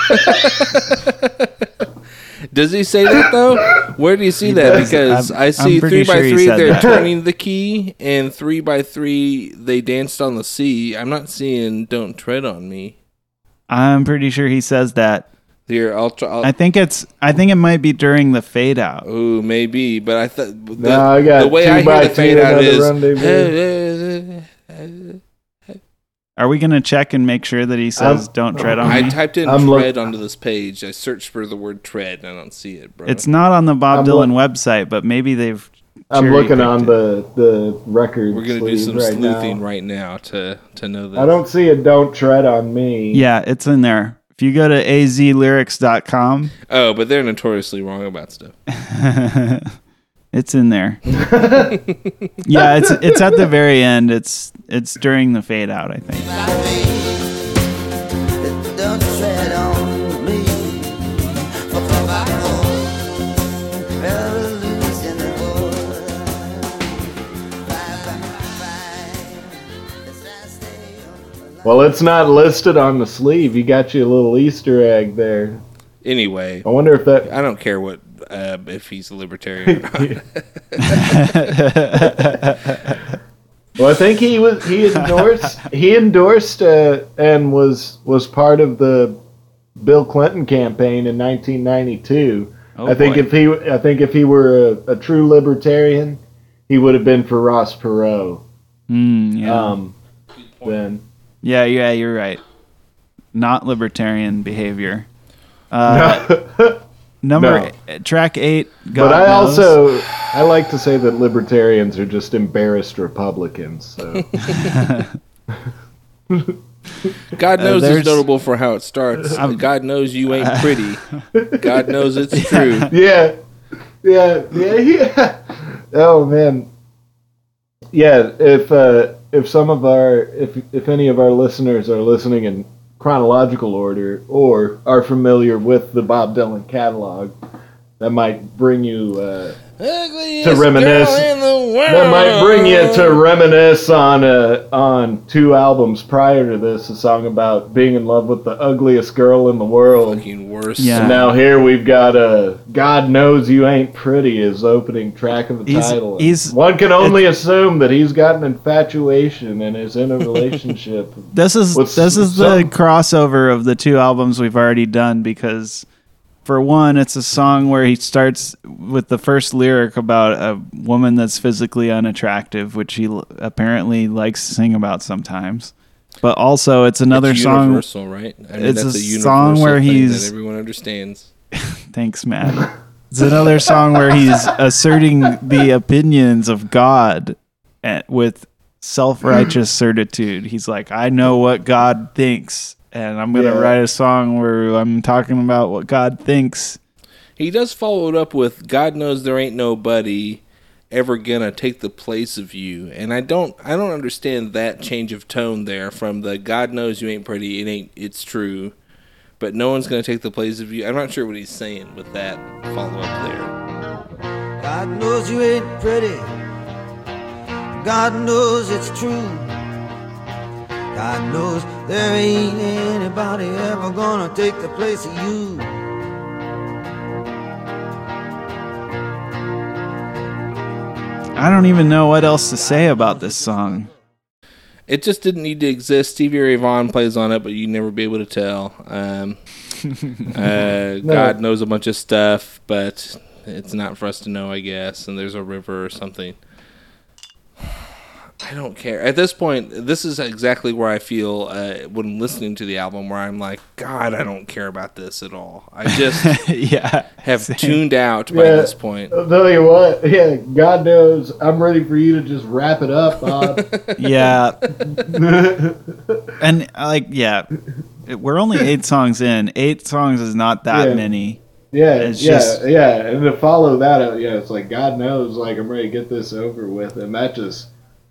[LAUGHS] Does he say that though? Where do you see that? does. Because I'm- I see three by sure he three they're that. turning the key, and three by three they danced on the sea. I'm not seeing "Don't Tread on Me." I'm pretty sure he says that. Here, I'll try. I'll, I think it's I think it might be during the fade out. Ooh, maybe, but I thought the, No, I got the way two I hear the fade two, out another is. [LAUGHS] rendezvous. Are we gonna check and make sure that he says I'm- don't tread on me? I me? typed in I'm look- tread onto this page. I searched for the word tread, and I don't see it, bro. It's not on the Bob I'm Dylan look- website, but maybe they've I'm looking on cherry-picked the the record. We're gonna do some right sleuthing now. right now to to know that. I don't see it. Don't tread on me. Yeah, it's in there. If you go to azlyrics.com, Oh, but they're notoriously wrong about stuff. [LAUGHS] it's in there. [LAUGHS] yeah, it's it's at the very end. It's it's during the fade out, I think. Well, it's not listed on the sleeve. You got you a little Easter egg there. Anyway, I wonder if that. I don't care what uh, if he's a libertarian. Or not. [LAUGHS] Well, I think he was he endorsed he endorsed uh, and was was part of the Bill Clinton campaign in 1992. Oh, I think boy. if he I think if he were a, a true libertarian, he would have been for Ross Perot. Mm, yeah. Um, then. Yeah, yeah, you're right. Not libertarian behavior. Uh, [LAUGHS] number No. eight, track eight. God but I knows. also I like to say that libertarians are just embarrassed Republicans. So [LAUGHS] God knows there's- it's notable for how it starts. God knows you ain't pretty. [LAUGHS] God knows it's true. yeah, yeah, yeah, yeah. [LAUGHS] Oh man, yeah. If uh, if some of our if if any of our listeners are listening in chronological order or are familiar with the Bob Dylan catalog, that might bring you. Uh, To reminisce. girl in the world. that might bring you to reminisce on uh, on two albums prior to this, a song about being in love with the ugliest girl in the world. fucking worse. Yeah. And now here we've got a "God Knows You Ain't Pretty" is opening track of the He's- title. he's- One can only assume that he's got an infatuation and is in a relationship. [LAUGHS] This is this is the crossover of the two albums we've already done because for one it's a song where he starts with the first lyric about a woman that's physically unattractive which he l- apparently likes to sing about sometimes but also it's another It's song universal, right? I mean, it's that's a a universal song where he's- that everyone understands. [LAUGHS] thanks matt it's another song where he's [LAUGHS] asserting the opinions of god at, with self-righteous certitude he's like i know what god thinks and i'm gonna Yeah. write a song where i'm talking about what god thinks He does follow it up with "God knows there ain't nobody ever gonna take the place of you," and I don't, I don't understand that change of tone there from the "God knows you ain't pretty, it ain't, it's true," but no one's gonna take the place of you. I'm not sure what he's saying with that follow up there. God knows you ain't pretty. God knows it's true. God knows there ain't anybody ever gonna take the place of you. i don't even know what else to say about this song It just didn't need to exist. Stevie Ray Vaughan plays on it, but you'd never be able to tell. Um, [LAUGHS] uh, God knows a bunch of stuff, but it's not for us to know, I guess. And there's a river or something. I don't care. At this point, this is exactly where I feel uh, when listening to the album, where I'm like, God, I don't care about this at all. I just [LAUGHS] yeah have same. tuned out by Yeah. this point. I'll tell you what, yeah, God knows I'm ready for you to just wrap it up, Bob. [LAUGHS] yeah [LAUGHS] and like yeah we're only eight songs in eight songs is not that Yeah. many Yeah, It's yeah, just- yeah. And to follow that up, yeah, it's like God knows, like I'm ready to get this over with, and that just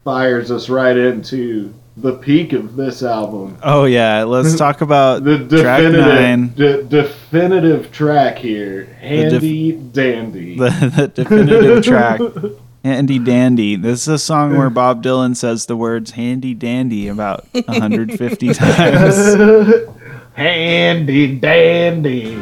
fires us right into the peak of this album. oh yeah let's [LAUGHS] talk about The track nine definitive, de- definitive track here, def- handy dandy. the, [LAUGHS] the definitive [LAUGHS] track handy dandy this is a song where bob dylan says the words handy dandy about 150 times handy dandy.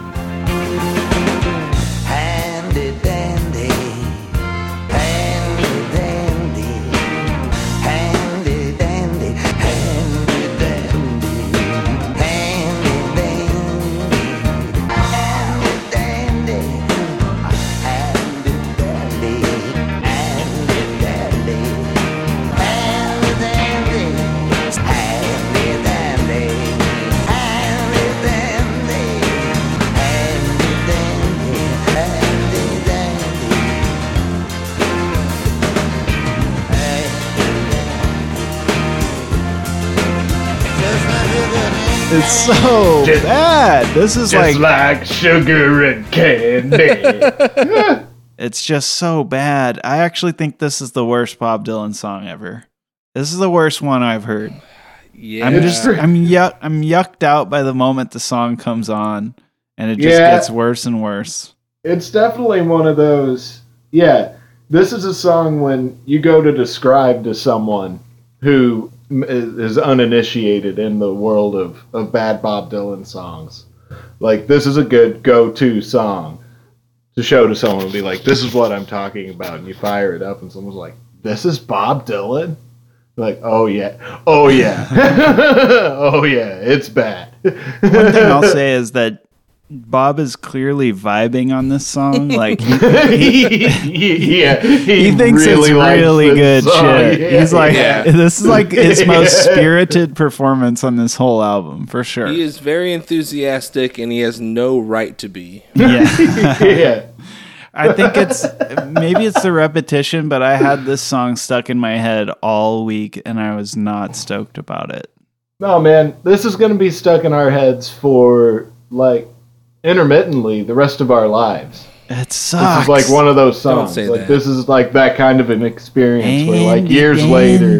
It's so bad this is Just like like sugar and candy. [LAUGHS] It's just so bad. I actually think this is the worst Bob Dylan song ever. This is the worst one I've heard. Yeah. I'm just I'm yuck I'm yucked out by the moment the song comes on and it just Yeah. gets worse and worse. it's definitely one of those. Yeah, this is a song when you go to describe to someone who m- is uninitiated in the world of, of bad Bob Dylan songs. Like, this is a good go to song to show to someone and be like, this is what I'm talking about. And you fire it up, and someone's like, this is Bob Dylan? Like, oh yeah. Oh yeah. [LAUGHS] [LAUGHS] oh yeah. It's bad. One thing I'll [LAUGHS] say is that Bob is clearly vibing on this song. [LAUGHS] Like he, yeah, he thinks it's really good song. shit. Yeah, He's like, yeah. [LAUGHS] this is like his [LAUGHS] most spirited performance on this whole album for sure. He is very enthusiastic, and he has no right to be. Yeah. yeah. I think it's maybe it's the repetition, but I had this song stuck in my head all week and I was not stoked about it. No, man, this is going to be stuck in our heads for like intermittently the rest of our lives. It This is like one of those Don't songs. say like that. this is like that kind of an experience where like Andy years later,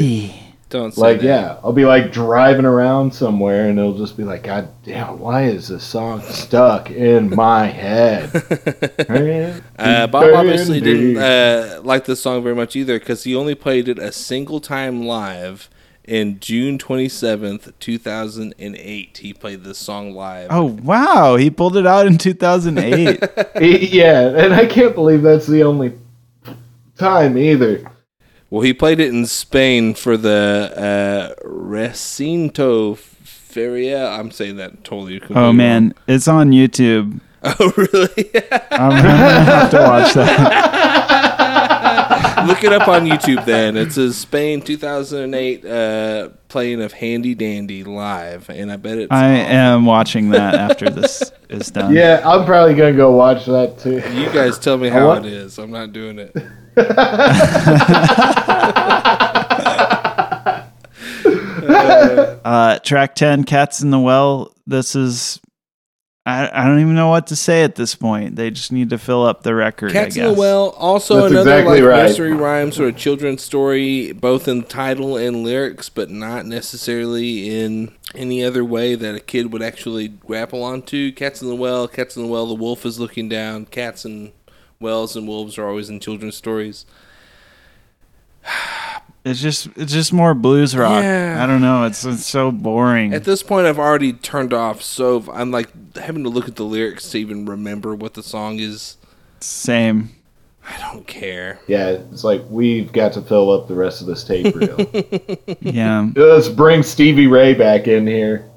Don't say like that. yeah, I'll be like driving around somewhere and it'll just be like, God damn, why is this song stuck in my head? [LAUGHS] Uh, Bob obviously didn't uh, like this song very much either because he only played it a single time live in June 27th, 2008. He played this song live. Oh wow, he pulled it out in 2008. [LAUGHS] yeah, and I can't believe that's the only time either. Well, he played it in Spain for the uh, Recinto Feria. I'm saying that totally. completely oh man, it's on YouTube. [LAUGHS] Oh, really? I'm gonna have to watch that. [LAUGHS] [LAUGHS] Look it up on YouTube then. It's a Spain 2008 uh, playing of Handy Dandy live, and I bet it's. I am watching that after this [LAUGHS] is done. Yeah, I'm probably gonna go watch that too. You guys tell me how it is. I'm not doing it. [LAUGHS] Uh, track 10, Cats in the Well. This is. I, I don't even know what to say at this point. They just need to fill up the record. Cats I in the Well, also That's another exactly like right. nursery rhyme sort of children's story, both in title and lyrics, but not necessarily in any other way that a kid would actually grapple onto. Cats in the Well, Cats in the Well, the wolf is looking down. Cats and wells and wolves are always in children's stories. [SIGHS] It's just it's just more blues rock. Yeah. I don't know. It's it's so boring. At this point, I've already turned off, so I'm like having to look at the lyrics to even remember what the song is. Same. I don't care. Yeah, it's like we've got to fill up the rest of this tape reel. [LAUGHS] Yeah. Let's bring Stevie Ray back in here.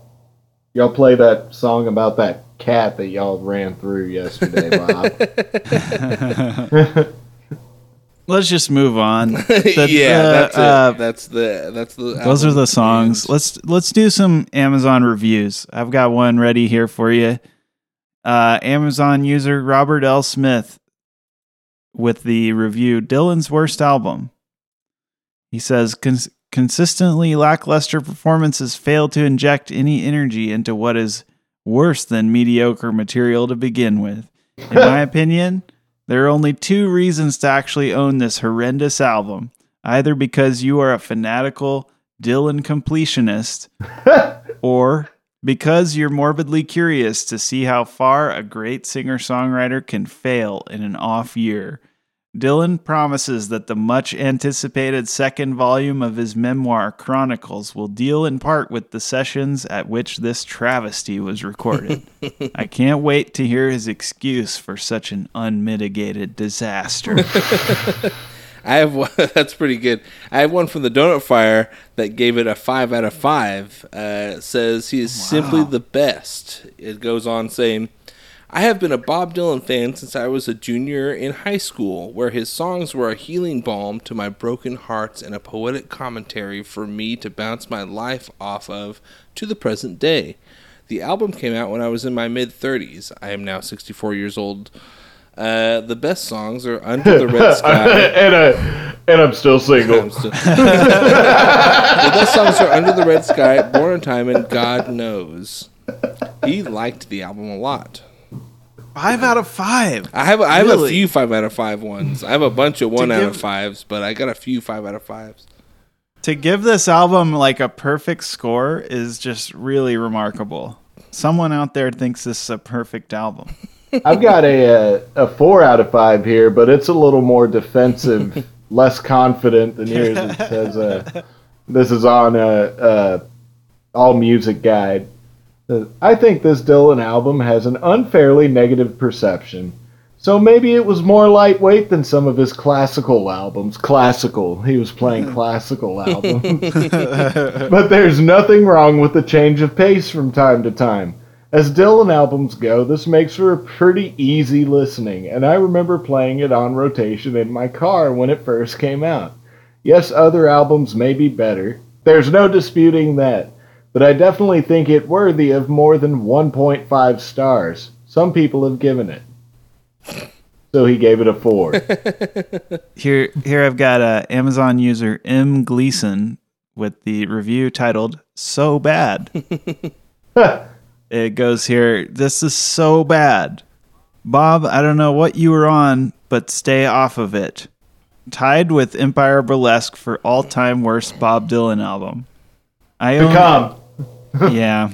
Y'all play that song about that cat that y'all ran through yesterday, Bob. [LAUGHS] [LAUGHS] Let's just move on. [LAUGHS] The- yeah, the, that's uh. That's the that's the. Those are the songs. names. Let's let's do some Amazon reviews. I've got one ready here for you. Uh, Amazon user Robert L. Smith with the review Dylan's worst album. He says Cons- consistently lackluster performances fail to inject any energy into what is worse than mediocre material to begin with. In my [LAUGHS] opinion, there are only two reasons to actually own this horrendous album either because you are a fanatical Dylan completionist, [LAUGHS] or because you're morbidly curious to see how far a great singer songwriter can fail in an off year. Dylan promises that the much anticipated second volume of his memoir, Chronicles, will deal in part with the sessions at which this travesty was recorded. [LAUGHS] I can't wait to hear his excuse for such an unmitigated disaster. [LAUGHS] I have one [LAUGHS] that's pretty good. I have one from the Donut Fire that gave it a five out of five. Uh, it says he is simply the best. It goes on saying, "I have been a Bob Dylan fan since I was a junior in high school, where his songs were a healing balm to my broken hearts and a poetic commentary for me to bounce my life off of to the present day." The album came out when I was in my mid 30s. I am now 64 years old. Uh, the best songs are Under the Red [LAUGHS] Sky. and, uh, and I'm still single. I'm still- [LAUGHS] the best songs are Under the Red Sky, Born in Time, and God Knows. He liked the album a lot. Five out of five. I have I have a few five out of five ones. I have a bunch of one out of fives, but I got a few five out of fives. To give this album like a perfect score is just really remarkable. Someone out there thinks this is a perfect album. [LAUGHS] I've got a, uh, a four out of five here, but it's a little more defensive, [LAUGHS] less confident than yours. It says uh, this is on a, uh all music guide. I think this Dylan album has an unfairly negative perception. So maybe it was more lightweight than some of his classical albums. Classical. He was playing [LAUGHS] classical albums. [LAUGHS] but there's nothing wrong with the change of pace from time to time. As Dylan albums go, this makes for a pretty easy listening, and I remember playing it on rotation in my car when it first came out. Yes, other albums may be better. There's no disputing that. But I definitely think it worthy of more than 1.5 stars. Some people have given it. So he gave it a 4. [LAUGHS] Here, here I've got uh, Amazon user M Gleason with the review titled "So Bad." [LAUGHS] it goes here. This is so bad, Bob. I don't know what you were on, but stay off of it. Tied with Empire Burlesque for all-time worst Bob Dylan album. I own, Become. [LAUGHS] yeah.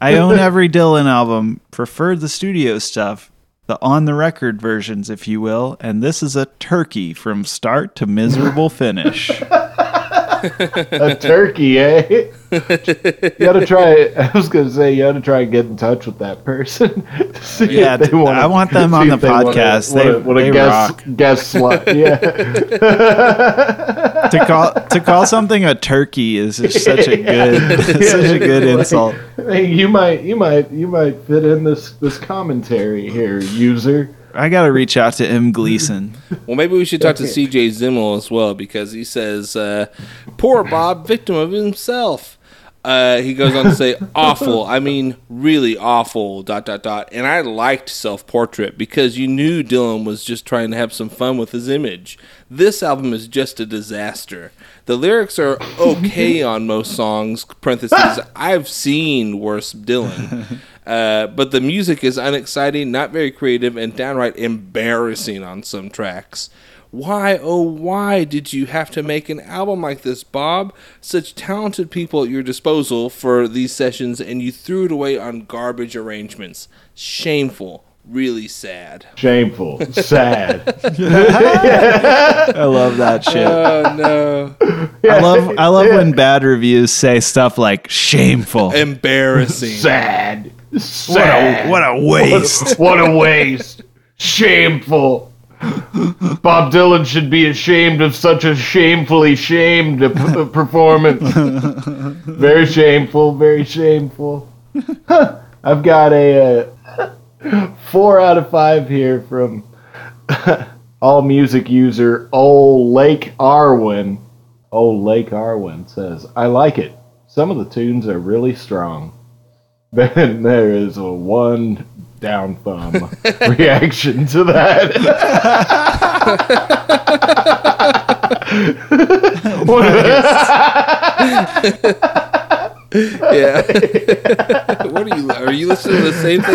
I own every Dylan album, prefer the studio stuff, the on the record versions, if you will, and this is a turkey from start to miserable finish. [LAUGHS] a turkey, eh? [LAUGHS] you ought to try. I was going to say you ought to try and get in touch with that person. [LAUGHS] to see if Yeah, they wanna- I want them on the they wanna- podcast. wanna- They- wanna they guest rock. guest slot. [LAUGHS] Yeah, to call to call something a turkey is just such a good such a good insult. Hey, you might, you might, you might fit in this this commentary here, user. I got to reach out to M Gleason. [LAUGHS] Well, maybe we should talk to CJ Zimmel as well because he says, uh, "Poor Bob, victim of himself." Uh, he goes on to say, [LAUGHS] "Awful. I mean, really awful." Dot dot dot. And I liked Self Portrait because you knew Dylan was just trying to have some fun with his image. This album is just a disaster. The lyrics are okay [LAUGHS] on most songs. Parentheses. I've seen worse Dylan. Uh, but the music is unexciting, not very creative, and downright embarrassing on some tracks. Why, oh, why did you have to make an album like this, Bob? Such talented people at your disposal for these sessions, and you threw it away on garbage arrangements. Shameful. Really sad. Shameful, sad. [LAUGHS] I love that shit. Oh, no. [LAUGHS] I love I love when bad reviews say stuff like shameful. Embarrassing. sad. What a, what a waste. [LAUGHS] What a waste. Shameful. Bob Dylan should be ashamed of such a shamefully shamed p- performance. [LAUGHS] very shameful, very shameful. I've got a uh, four out of five here from [LAUGHS] all music user Old Lake Arwen. Old Lake Arwen says, I like it. Some of the tunes are really strong. [LAUGHS] Then there is a one down thumb [LAUGHS] reaction to that. [LAUGHS] Yeah. what are you? Are you listening to the same thing?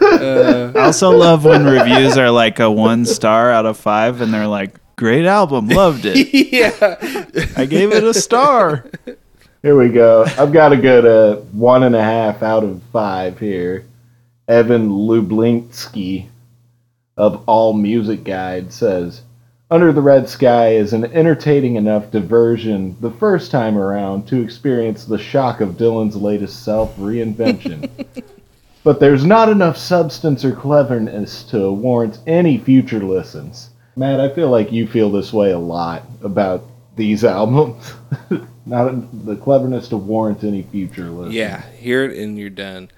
I? Uh, I also love when reviews are like a one star out of five and they're like, great album, loved it. yeah. I gave it a star. Here we go. I've got a good uh, one and a half out of five here. Evan Lublinski of All Music Guide says, Under the Red Sky is an entertaining enough diversion the first time around to experience the shock of Dylan's latest self reinvention. [LAUGHS] but there's not enough substance or cleverness to warrant any future listens. Matt, I feel like you feel this way a lot about these [LAUGHS] albums. Not the cleverness to warrant any future listens. Yeah. Hear it and you're done.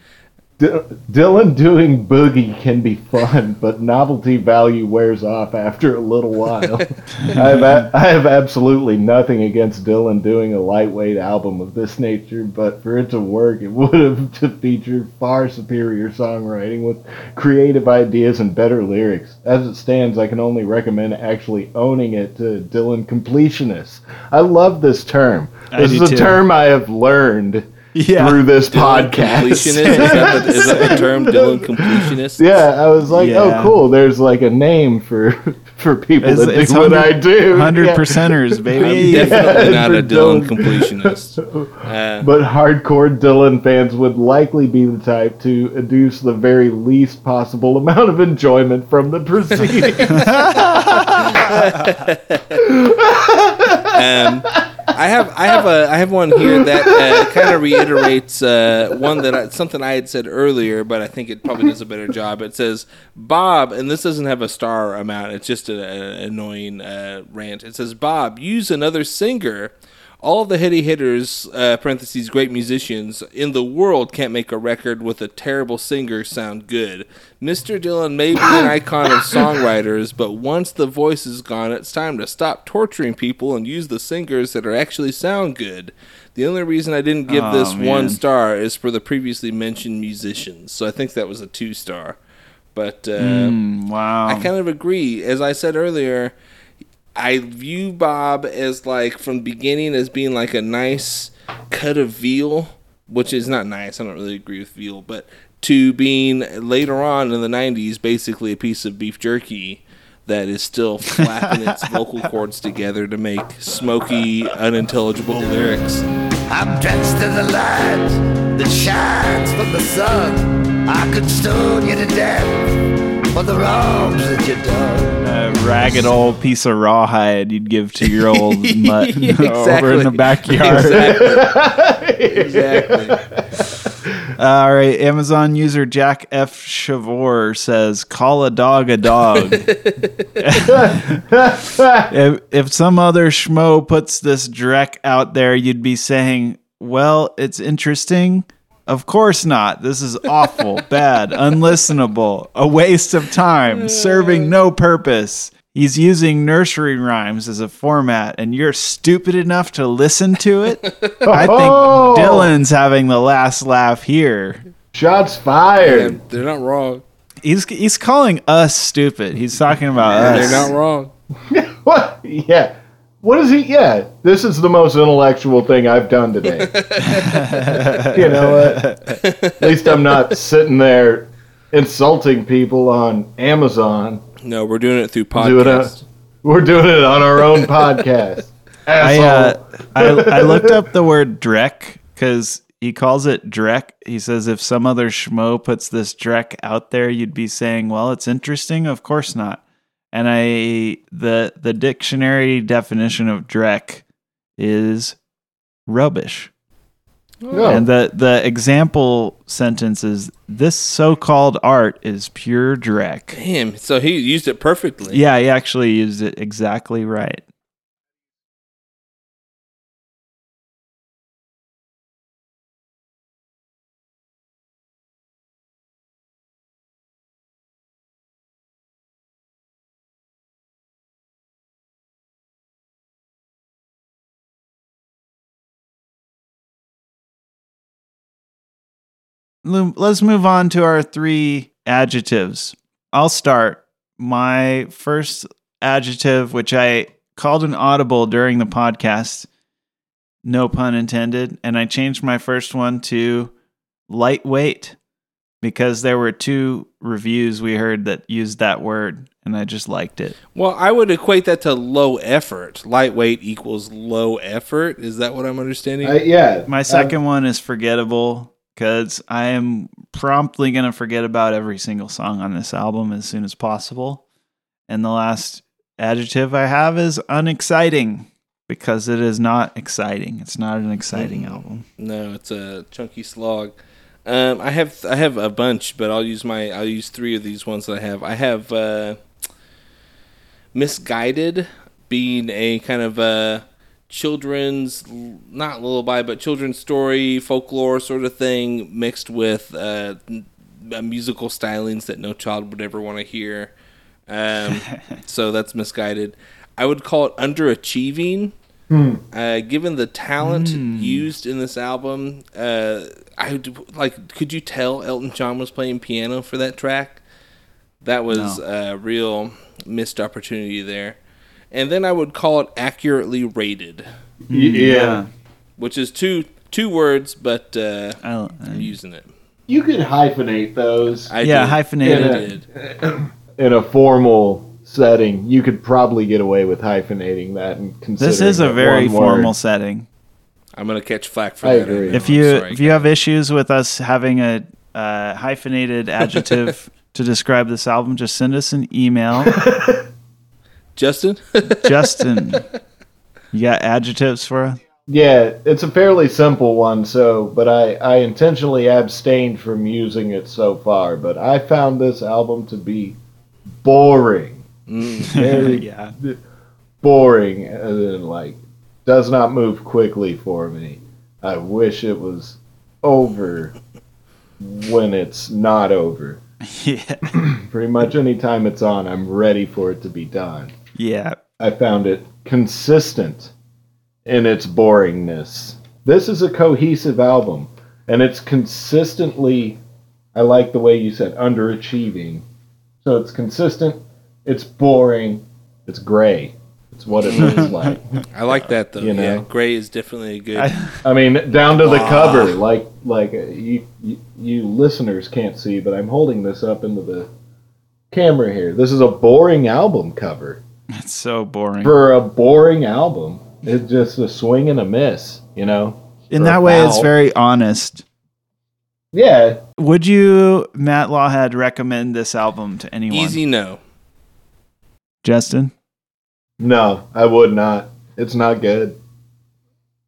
D- Dylan doing boogie can be fun, but novelty value wears off after a little while. [LAUGHS] I, have a- I have absolutely nothing against Dylan doing a lightweight album of this nature, but for it to work, it would have [LAUGHS] to feature far superior songwriting with creative ideas and better lyrics. As it stands, I can only recommend actually owning it to Dylan completionists. I love this term. I This is a too. term I have learned Yeah. through this Dylan podcast. completionist. Is that, the, is that the term, [LAUGHS] Dylan completionist? Yeah, I was like, Yeah. oh, cool. There's like a name for [LAUGHS] for people It's, that it's do what I do. 100 Yeah. percenters, I'm baby. definitely Yeah, not a [LAUGHS] Dylan Dylan. completionist. Uh, But hardcore Dylan fans would likely be the type to adduce the very least possible amount of enjoyment from the proceedings. um, I have I have a I have one here that uh, kind of reiterates uh, one that I, something I had said earlier, but I think it probably does a better job. It says Bob, and this doesn't have a star amount. It's just an annoying uh, rant. It says Bob, use another singer. All of the heady hitters, uh, parentheses, great musicians in the world can't make a record with a terrible singer sound good. Mr. Dylan may be an icon of songwriters, but once the voice is gone, it's time to stop torturing people and use the singers that are actually sound good. The only reason I didn't give Oh, this one star is for the previously mentioned musicians. So I think that was a two star. But uh, Mm, wow. I kind of agree. As I said earlier, I view Bob as like from the beginning as being like a nice cut of veal, which is not nice. I don't really agree with veal, but to being later on in the '90s, basically a piece of beef jerky that is still flapping its [LAUGHS] vocal cords together to make smoky, unintelligible oh. lyrics. I'm dressed in the light that shines from the sun. I could stone you to death for the wrongs that you've done. Ragged old piece of rawhide you'd give to your old [LAUGHS] mutt [LAUGHS] over in the backyard. Exactly. exactly. All right, Amazon user Jack F. Chavor says, "Call a dog a dog." [LAUGHS] if, if some other schmo puts this Drek out there, you'd be saying, "Well, it's interesting." Of course not. This is awful, [LAUGHS] bad, unlistenable, a waste of time, serving no purpose. He's using nursery rhymes as a format, and you're stupid enough to listen to it? I think Oh! [LAUGHS] Dylan's having the last laugh here. Shots Yeah, fired. they're not wrong. He's he's calling us stupid. He's talking about And us. they're not wrong. [LAUGHS] What? Yeah. What is he? Yeah. This is the most intellectual thing I've done today. [LAUGHS] [LAUGHS] you know what? At least I'm not sitting there insulting people on Amazon. No, we're doing it through Do it, podcast. We're doing it on our own podcast. [LAUGHS] I, uh, I I looked up the word Drek because he calls it Drek. He says if some other schmo puts this Drek out there, you'd be saying, "Well, it's interesting." Of course not. And I the the dictionary definition of Drek is rubbish. No. And the the example sentence is this so-called art is pure Drek. Damn. So he used it perfectly. Yeah, he actually used it exactly right. Let's move on to our three adjectives. I'll start. My first adjective, which I called an audible during the podcast, no pun intended, and I changed my first one to lightweight because there were two reviews we heard that used that word, and I just liked it. Well, I would equate that to low effort. Lightweight equals low effort. Is that what I'm understanding? Uh, yeah. My second one is forgettable because I am promptly going to forget about every single song on this album as soon as possible. And the last adjective I have is unexciting because it is not exciting. It's not an exciting album. no, it's a chunky slog. Um, I have I have a bunch, but I'll use my I'll use three of these ones that I have. I have uh, misguided being a kind of a children's not lullaby but children's story folklore sort of thing mixed with uh, uh, musical stylings that no child would ever want to hear. Um, [LAUGHS] so that's misguided. I would call it underachieving. Uh, given the talent used in this album uh, i would- like could you tell elton john was playing piano for that track? That was a real missed opportunity there. And then I would call it accurately rated, yeah. which is two two words, but uh, I, I'm using it. You could hyphenate those I yeah, did. hyphenated. I Yeah. [COUGHS] in a formal setting. You could probably get away with hyphenating that and considering This is a very one word. formal setting. I'm gonna catch flack for I that. agree. If you sorry, if you have issues with us having a uh, hyphenated adjective [LAUGHS] to describe this album, just send us an email. [LAUGHS] Justin, [LAUGHS] Justin, you got adjectives for us? Yeah, it's a fairly simple one, so but I, I intentionally abstained from using it so far, but I found this album to be boring. Mm. Very [LAUGHS] yeah. boring as in like does not move quickly for me. I wish it was over when it's not over. [LAUGHS] Yeah. [CLEARS THROAT] Pretty much any time it's on, I'm ready for it to be done. Yeah. I found it consistent in its boringness. This is a cohesive album, and it's consistently, I like the way you said, underachieving. So it's consistent, it's boring, it's gray. It's what it looks [LAUGHS] like. I like that though. You know? Yeah, gray is definitely a good. I, I mean, down to the cover, like like uh, you, you you listeners can't see, but I'm holding this up into the camera here. This is a boring album cover. [LAUGHS] it's so boring. For a boring album, it's just a swing and a miss, you know. In that a way, it's very honest. Yeah, Would you, Matt Lawhead, recommend this album to anyone? Easy no. Justin? no, I would not. It's not good.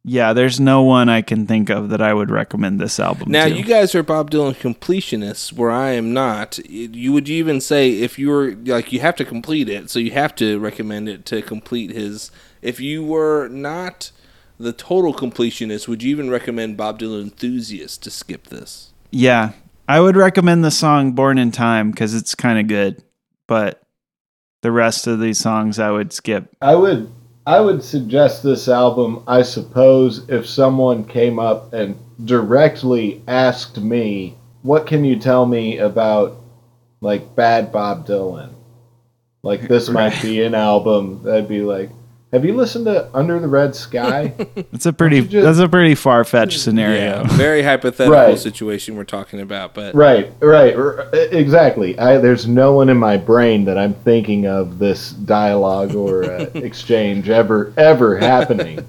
Yeah, there's no one I can think of that I would recommend this album Now to. you guys are Bob Dylan completionists, where I am not. You would you even say if you were like you have to complete it, so you have to recommend it to complete his. If you were not the total completionist, would you even recommend Bob Dylan enthusiast to skip this? yeah, I would recommend the song Born in Time because it's kind of good, but the rest of these songs I would skip. I would I would suggest this album, I suppose, if someone came up and directly asked me, "What can you tell me about like bad Bob Dylan?" Like this might be an album that'd be like, "Have you listened to Under the Red Sky?" [LAUGHS] It's a pretty just- that's a pretty far fetched scenario. very hypothetical Right. situation we're talking about, but right, right, r- exactly. I, there's no one in my brain that I'm thinking of this dialogue or uh, [LAUGHS] exchange ever ever happening.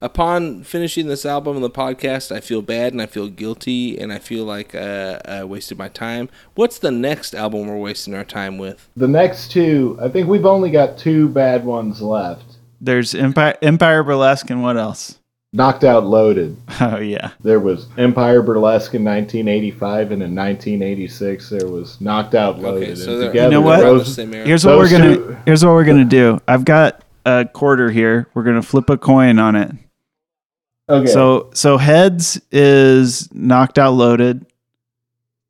upon finishing this album and the podcast, I feel bad and I feel guilty and I feel like uh, I wasted my time. What's the next album we're wasting our time with? The next two, I think we've only got two bad ones left. There's Empire, Empire Burlesque and what else? Knocked Out Loaded. [LAUGHS] Oh yeah, There was Empire Burlesque in 1985, and in 1986 there was Knocked Out Loaded. Okay, so and together You know what? around the those- same era. here's what we're gonna two- here's what we're gonna do. I've got a quarter here. We're gonna flip a coin on it. okay. So so heads is knocked out loaded.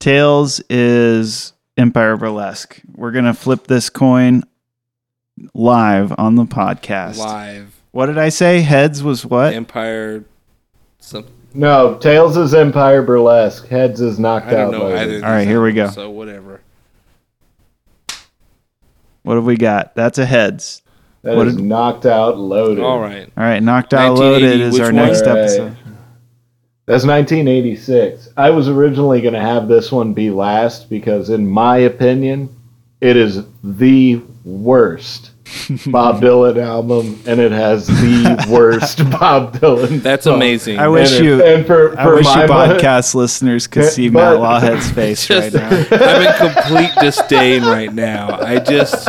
Tails is Empire Burlesque. We're gonna flip this coin live on the podcast. Live What did I say? Heads was what? Empire. Some no, Tails is Empire Burlesque. Heads is Knocked I don't Out know either. All right, here we go. So whatever. What have we got? That's a heads. That What is did- Knocked Out Loaded. All right. All right, knocked out loaded is our one? next All right. episode. That's 1986. I was originally going to have this one be last because, in my opinion, it is the worst Bob Dylan album, and it has the [LAUGHS] worst Bob Dylan. That's song. amazing. I wish And it- you and for, I wish you my mon- podcast listeners could see But- Matt Lawhead's face right now. [LAUGHS] I'm in complete disdain right now. I just.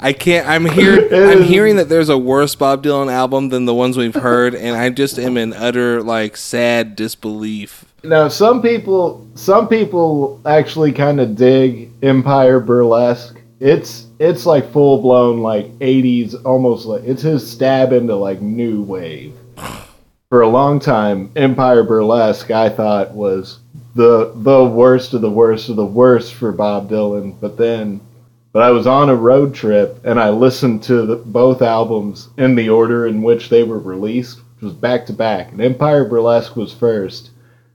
I can't. I'm here. I'm hearing that there's a worse Bob Dylan album than the ones we've heard, and I just am in utter like sad disbelief. Now, some people, some people actually kind of dig Empire Burlesque. It's it's like full blown like '80s, almost like it's his stab into like new wave. For a long time, Empire Burlesque I thought was the the worst of the worst of the worst for Bob Dylan. But then, but I was on a road trip and I listened to the, both albums in the order in which they were released, which was back to back. And Empire Burlesque was first.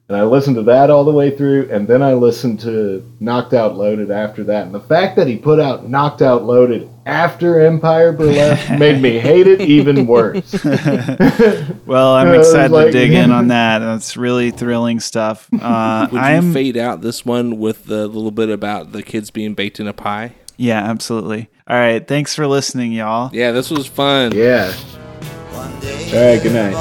And I listened to that all the way through, and then I listened to Knocked Out Loaded after that. And the fact that he put out Knocked Out Loaded after Empire Burlesque [LAUGHS] made me hate it even worse. [LAUGHS] Well, I'm [LAUGHS] I was excited to dig in on that. That's really thrilling stuff. Uh, Would I'm you fade out this one with the little bit about the kids being baked in a pie? yeah, absolutely. All right, thanks for listening, y'all. Yeah, this was fun. yeah. All right, good night.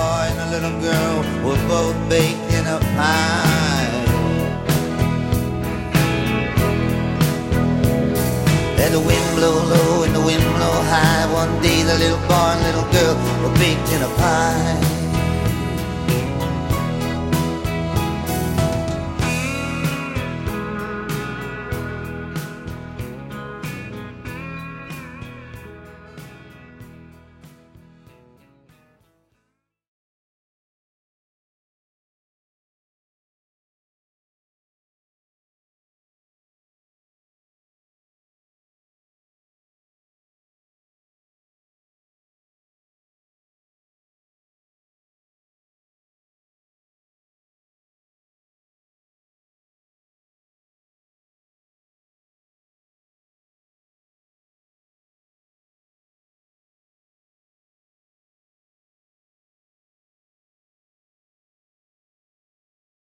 Let the wind blow low and the wind blow high. One day, the little boy and little girl were a pie.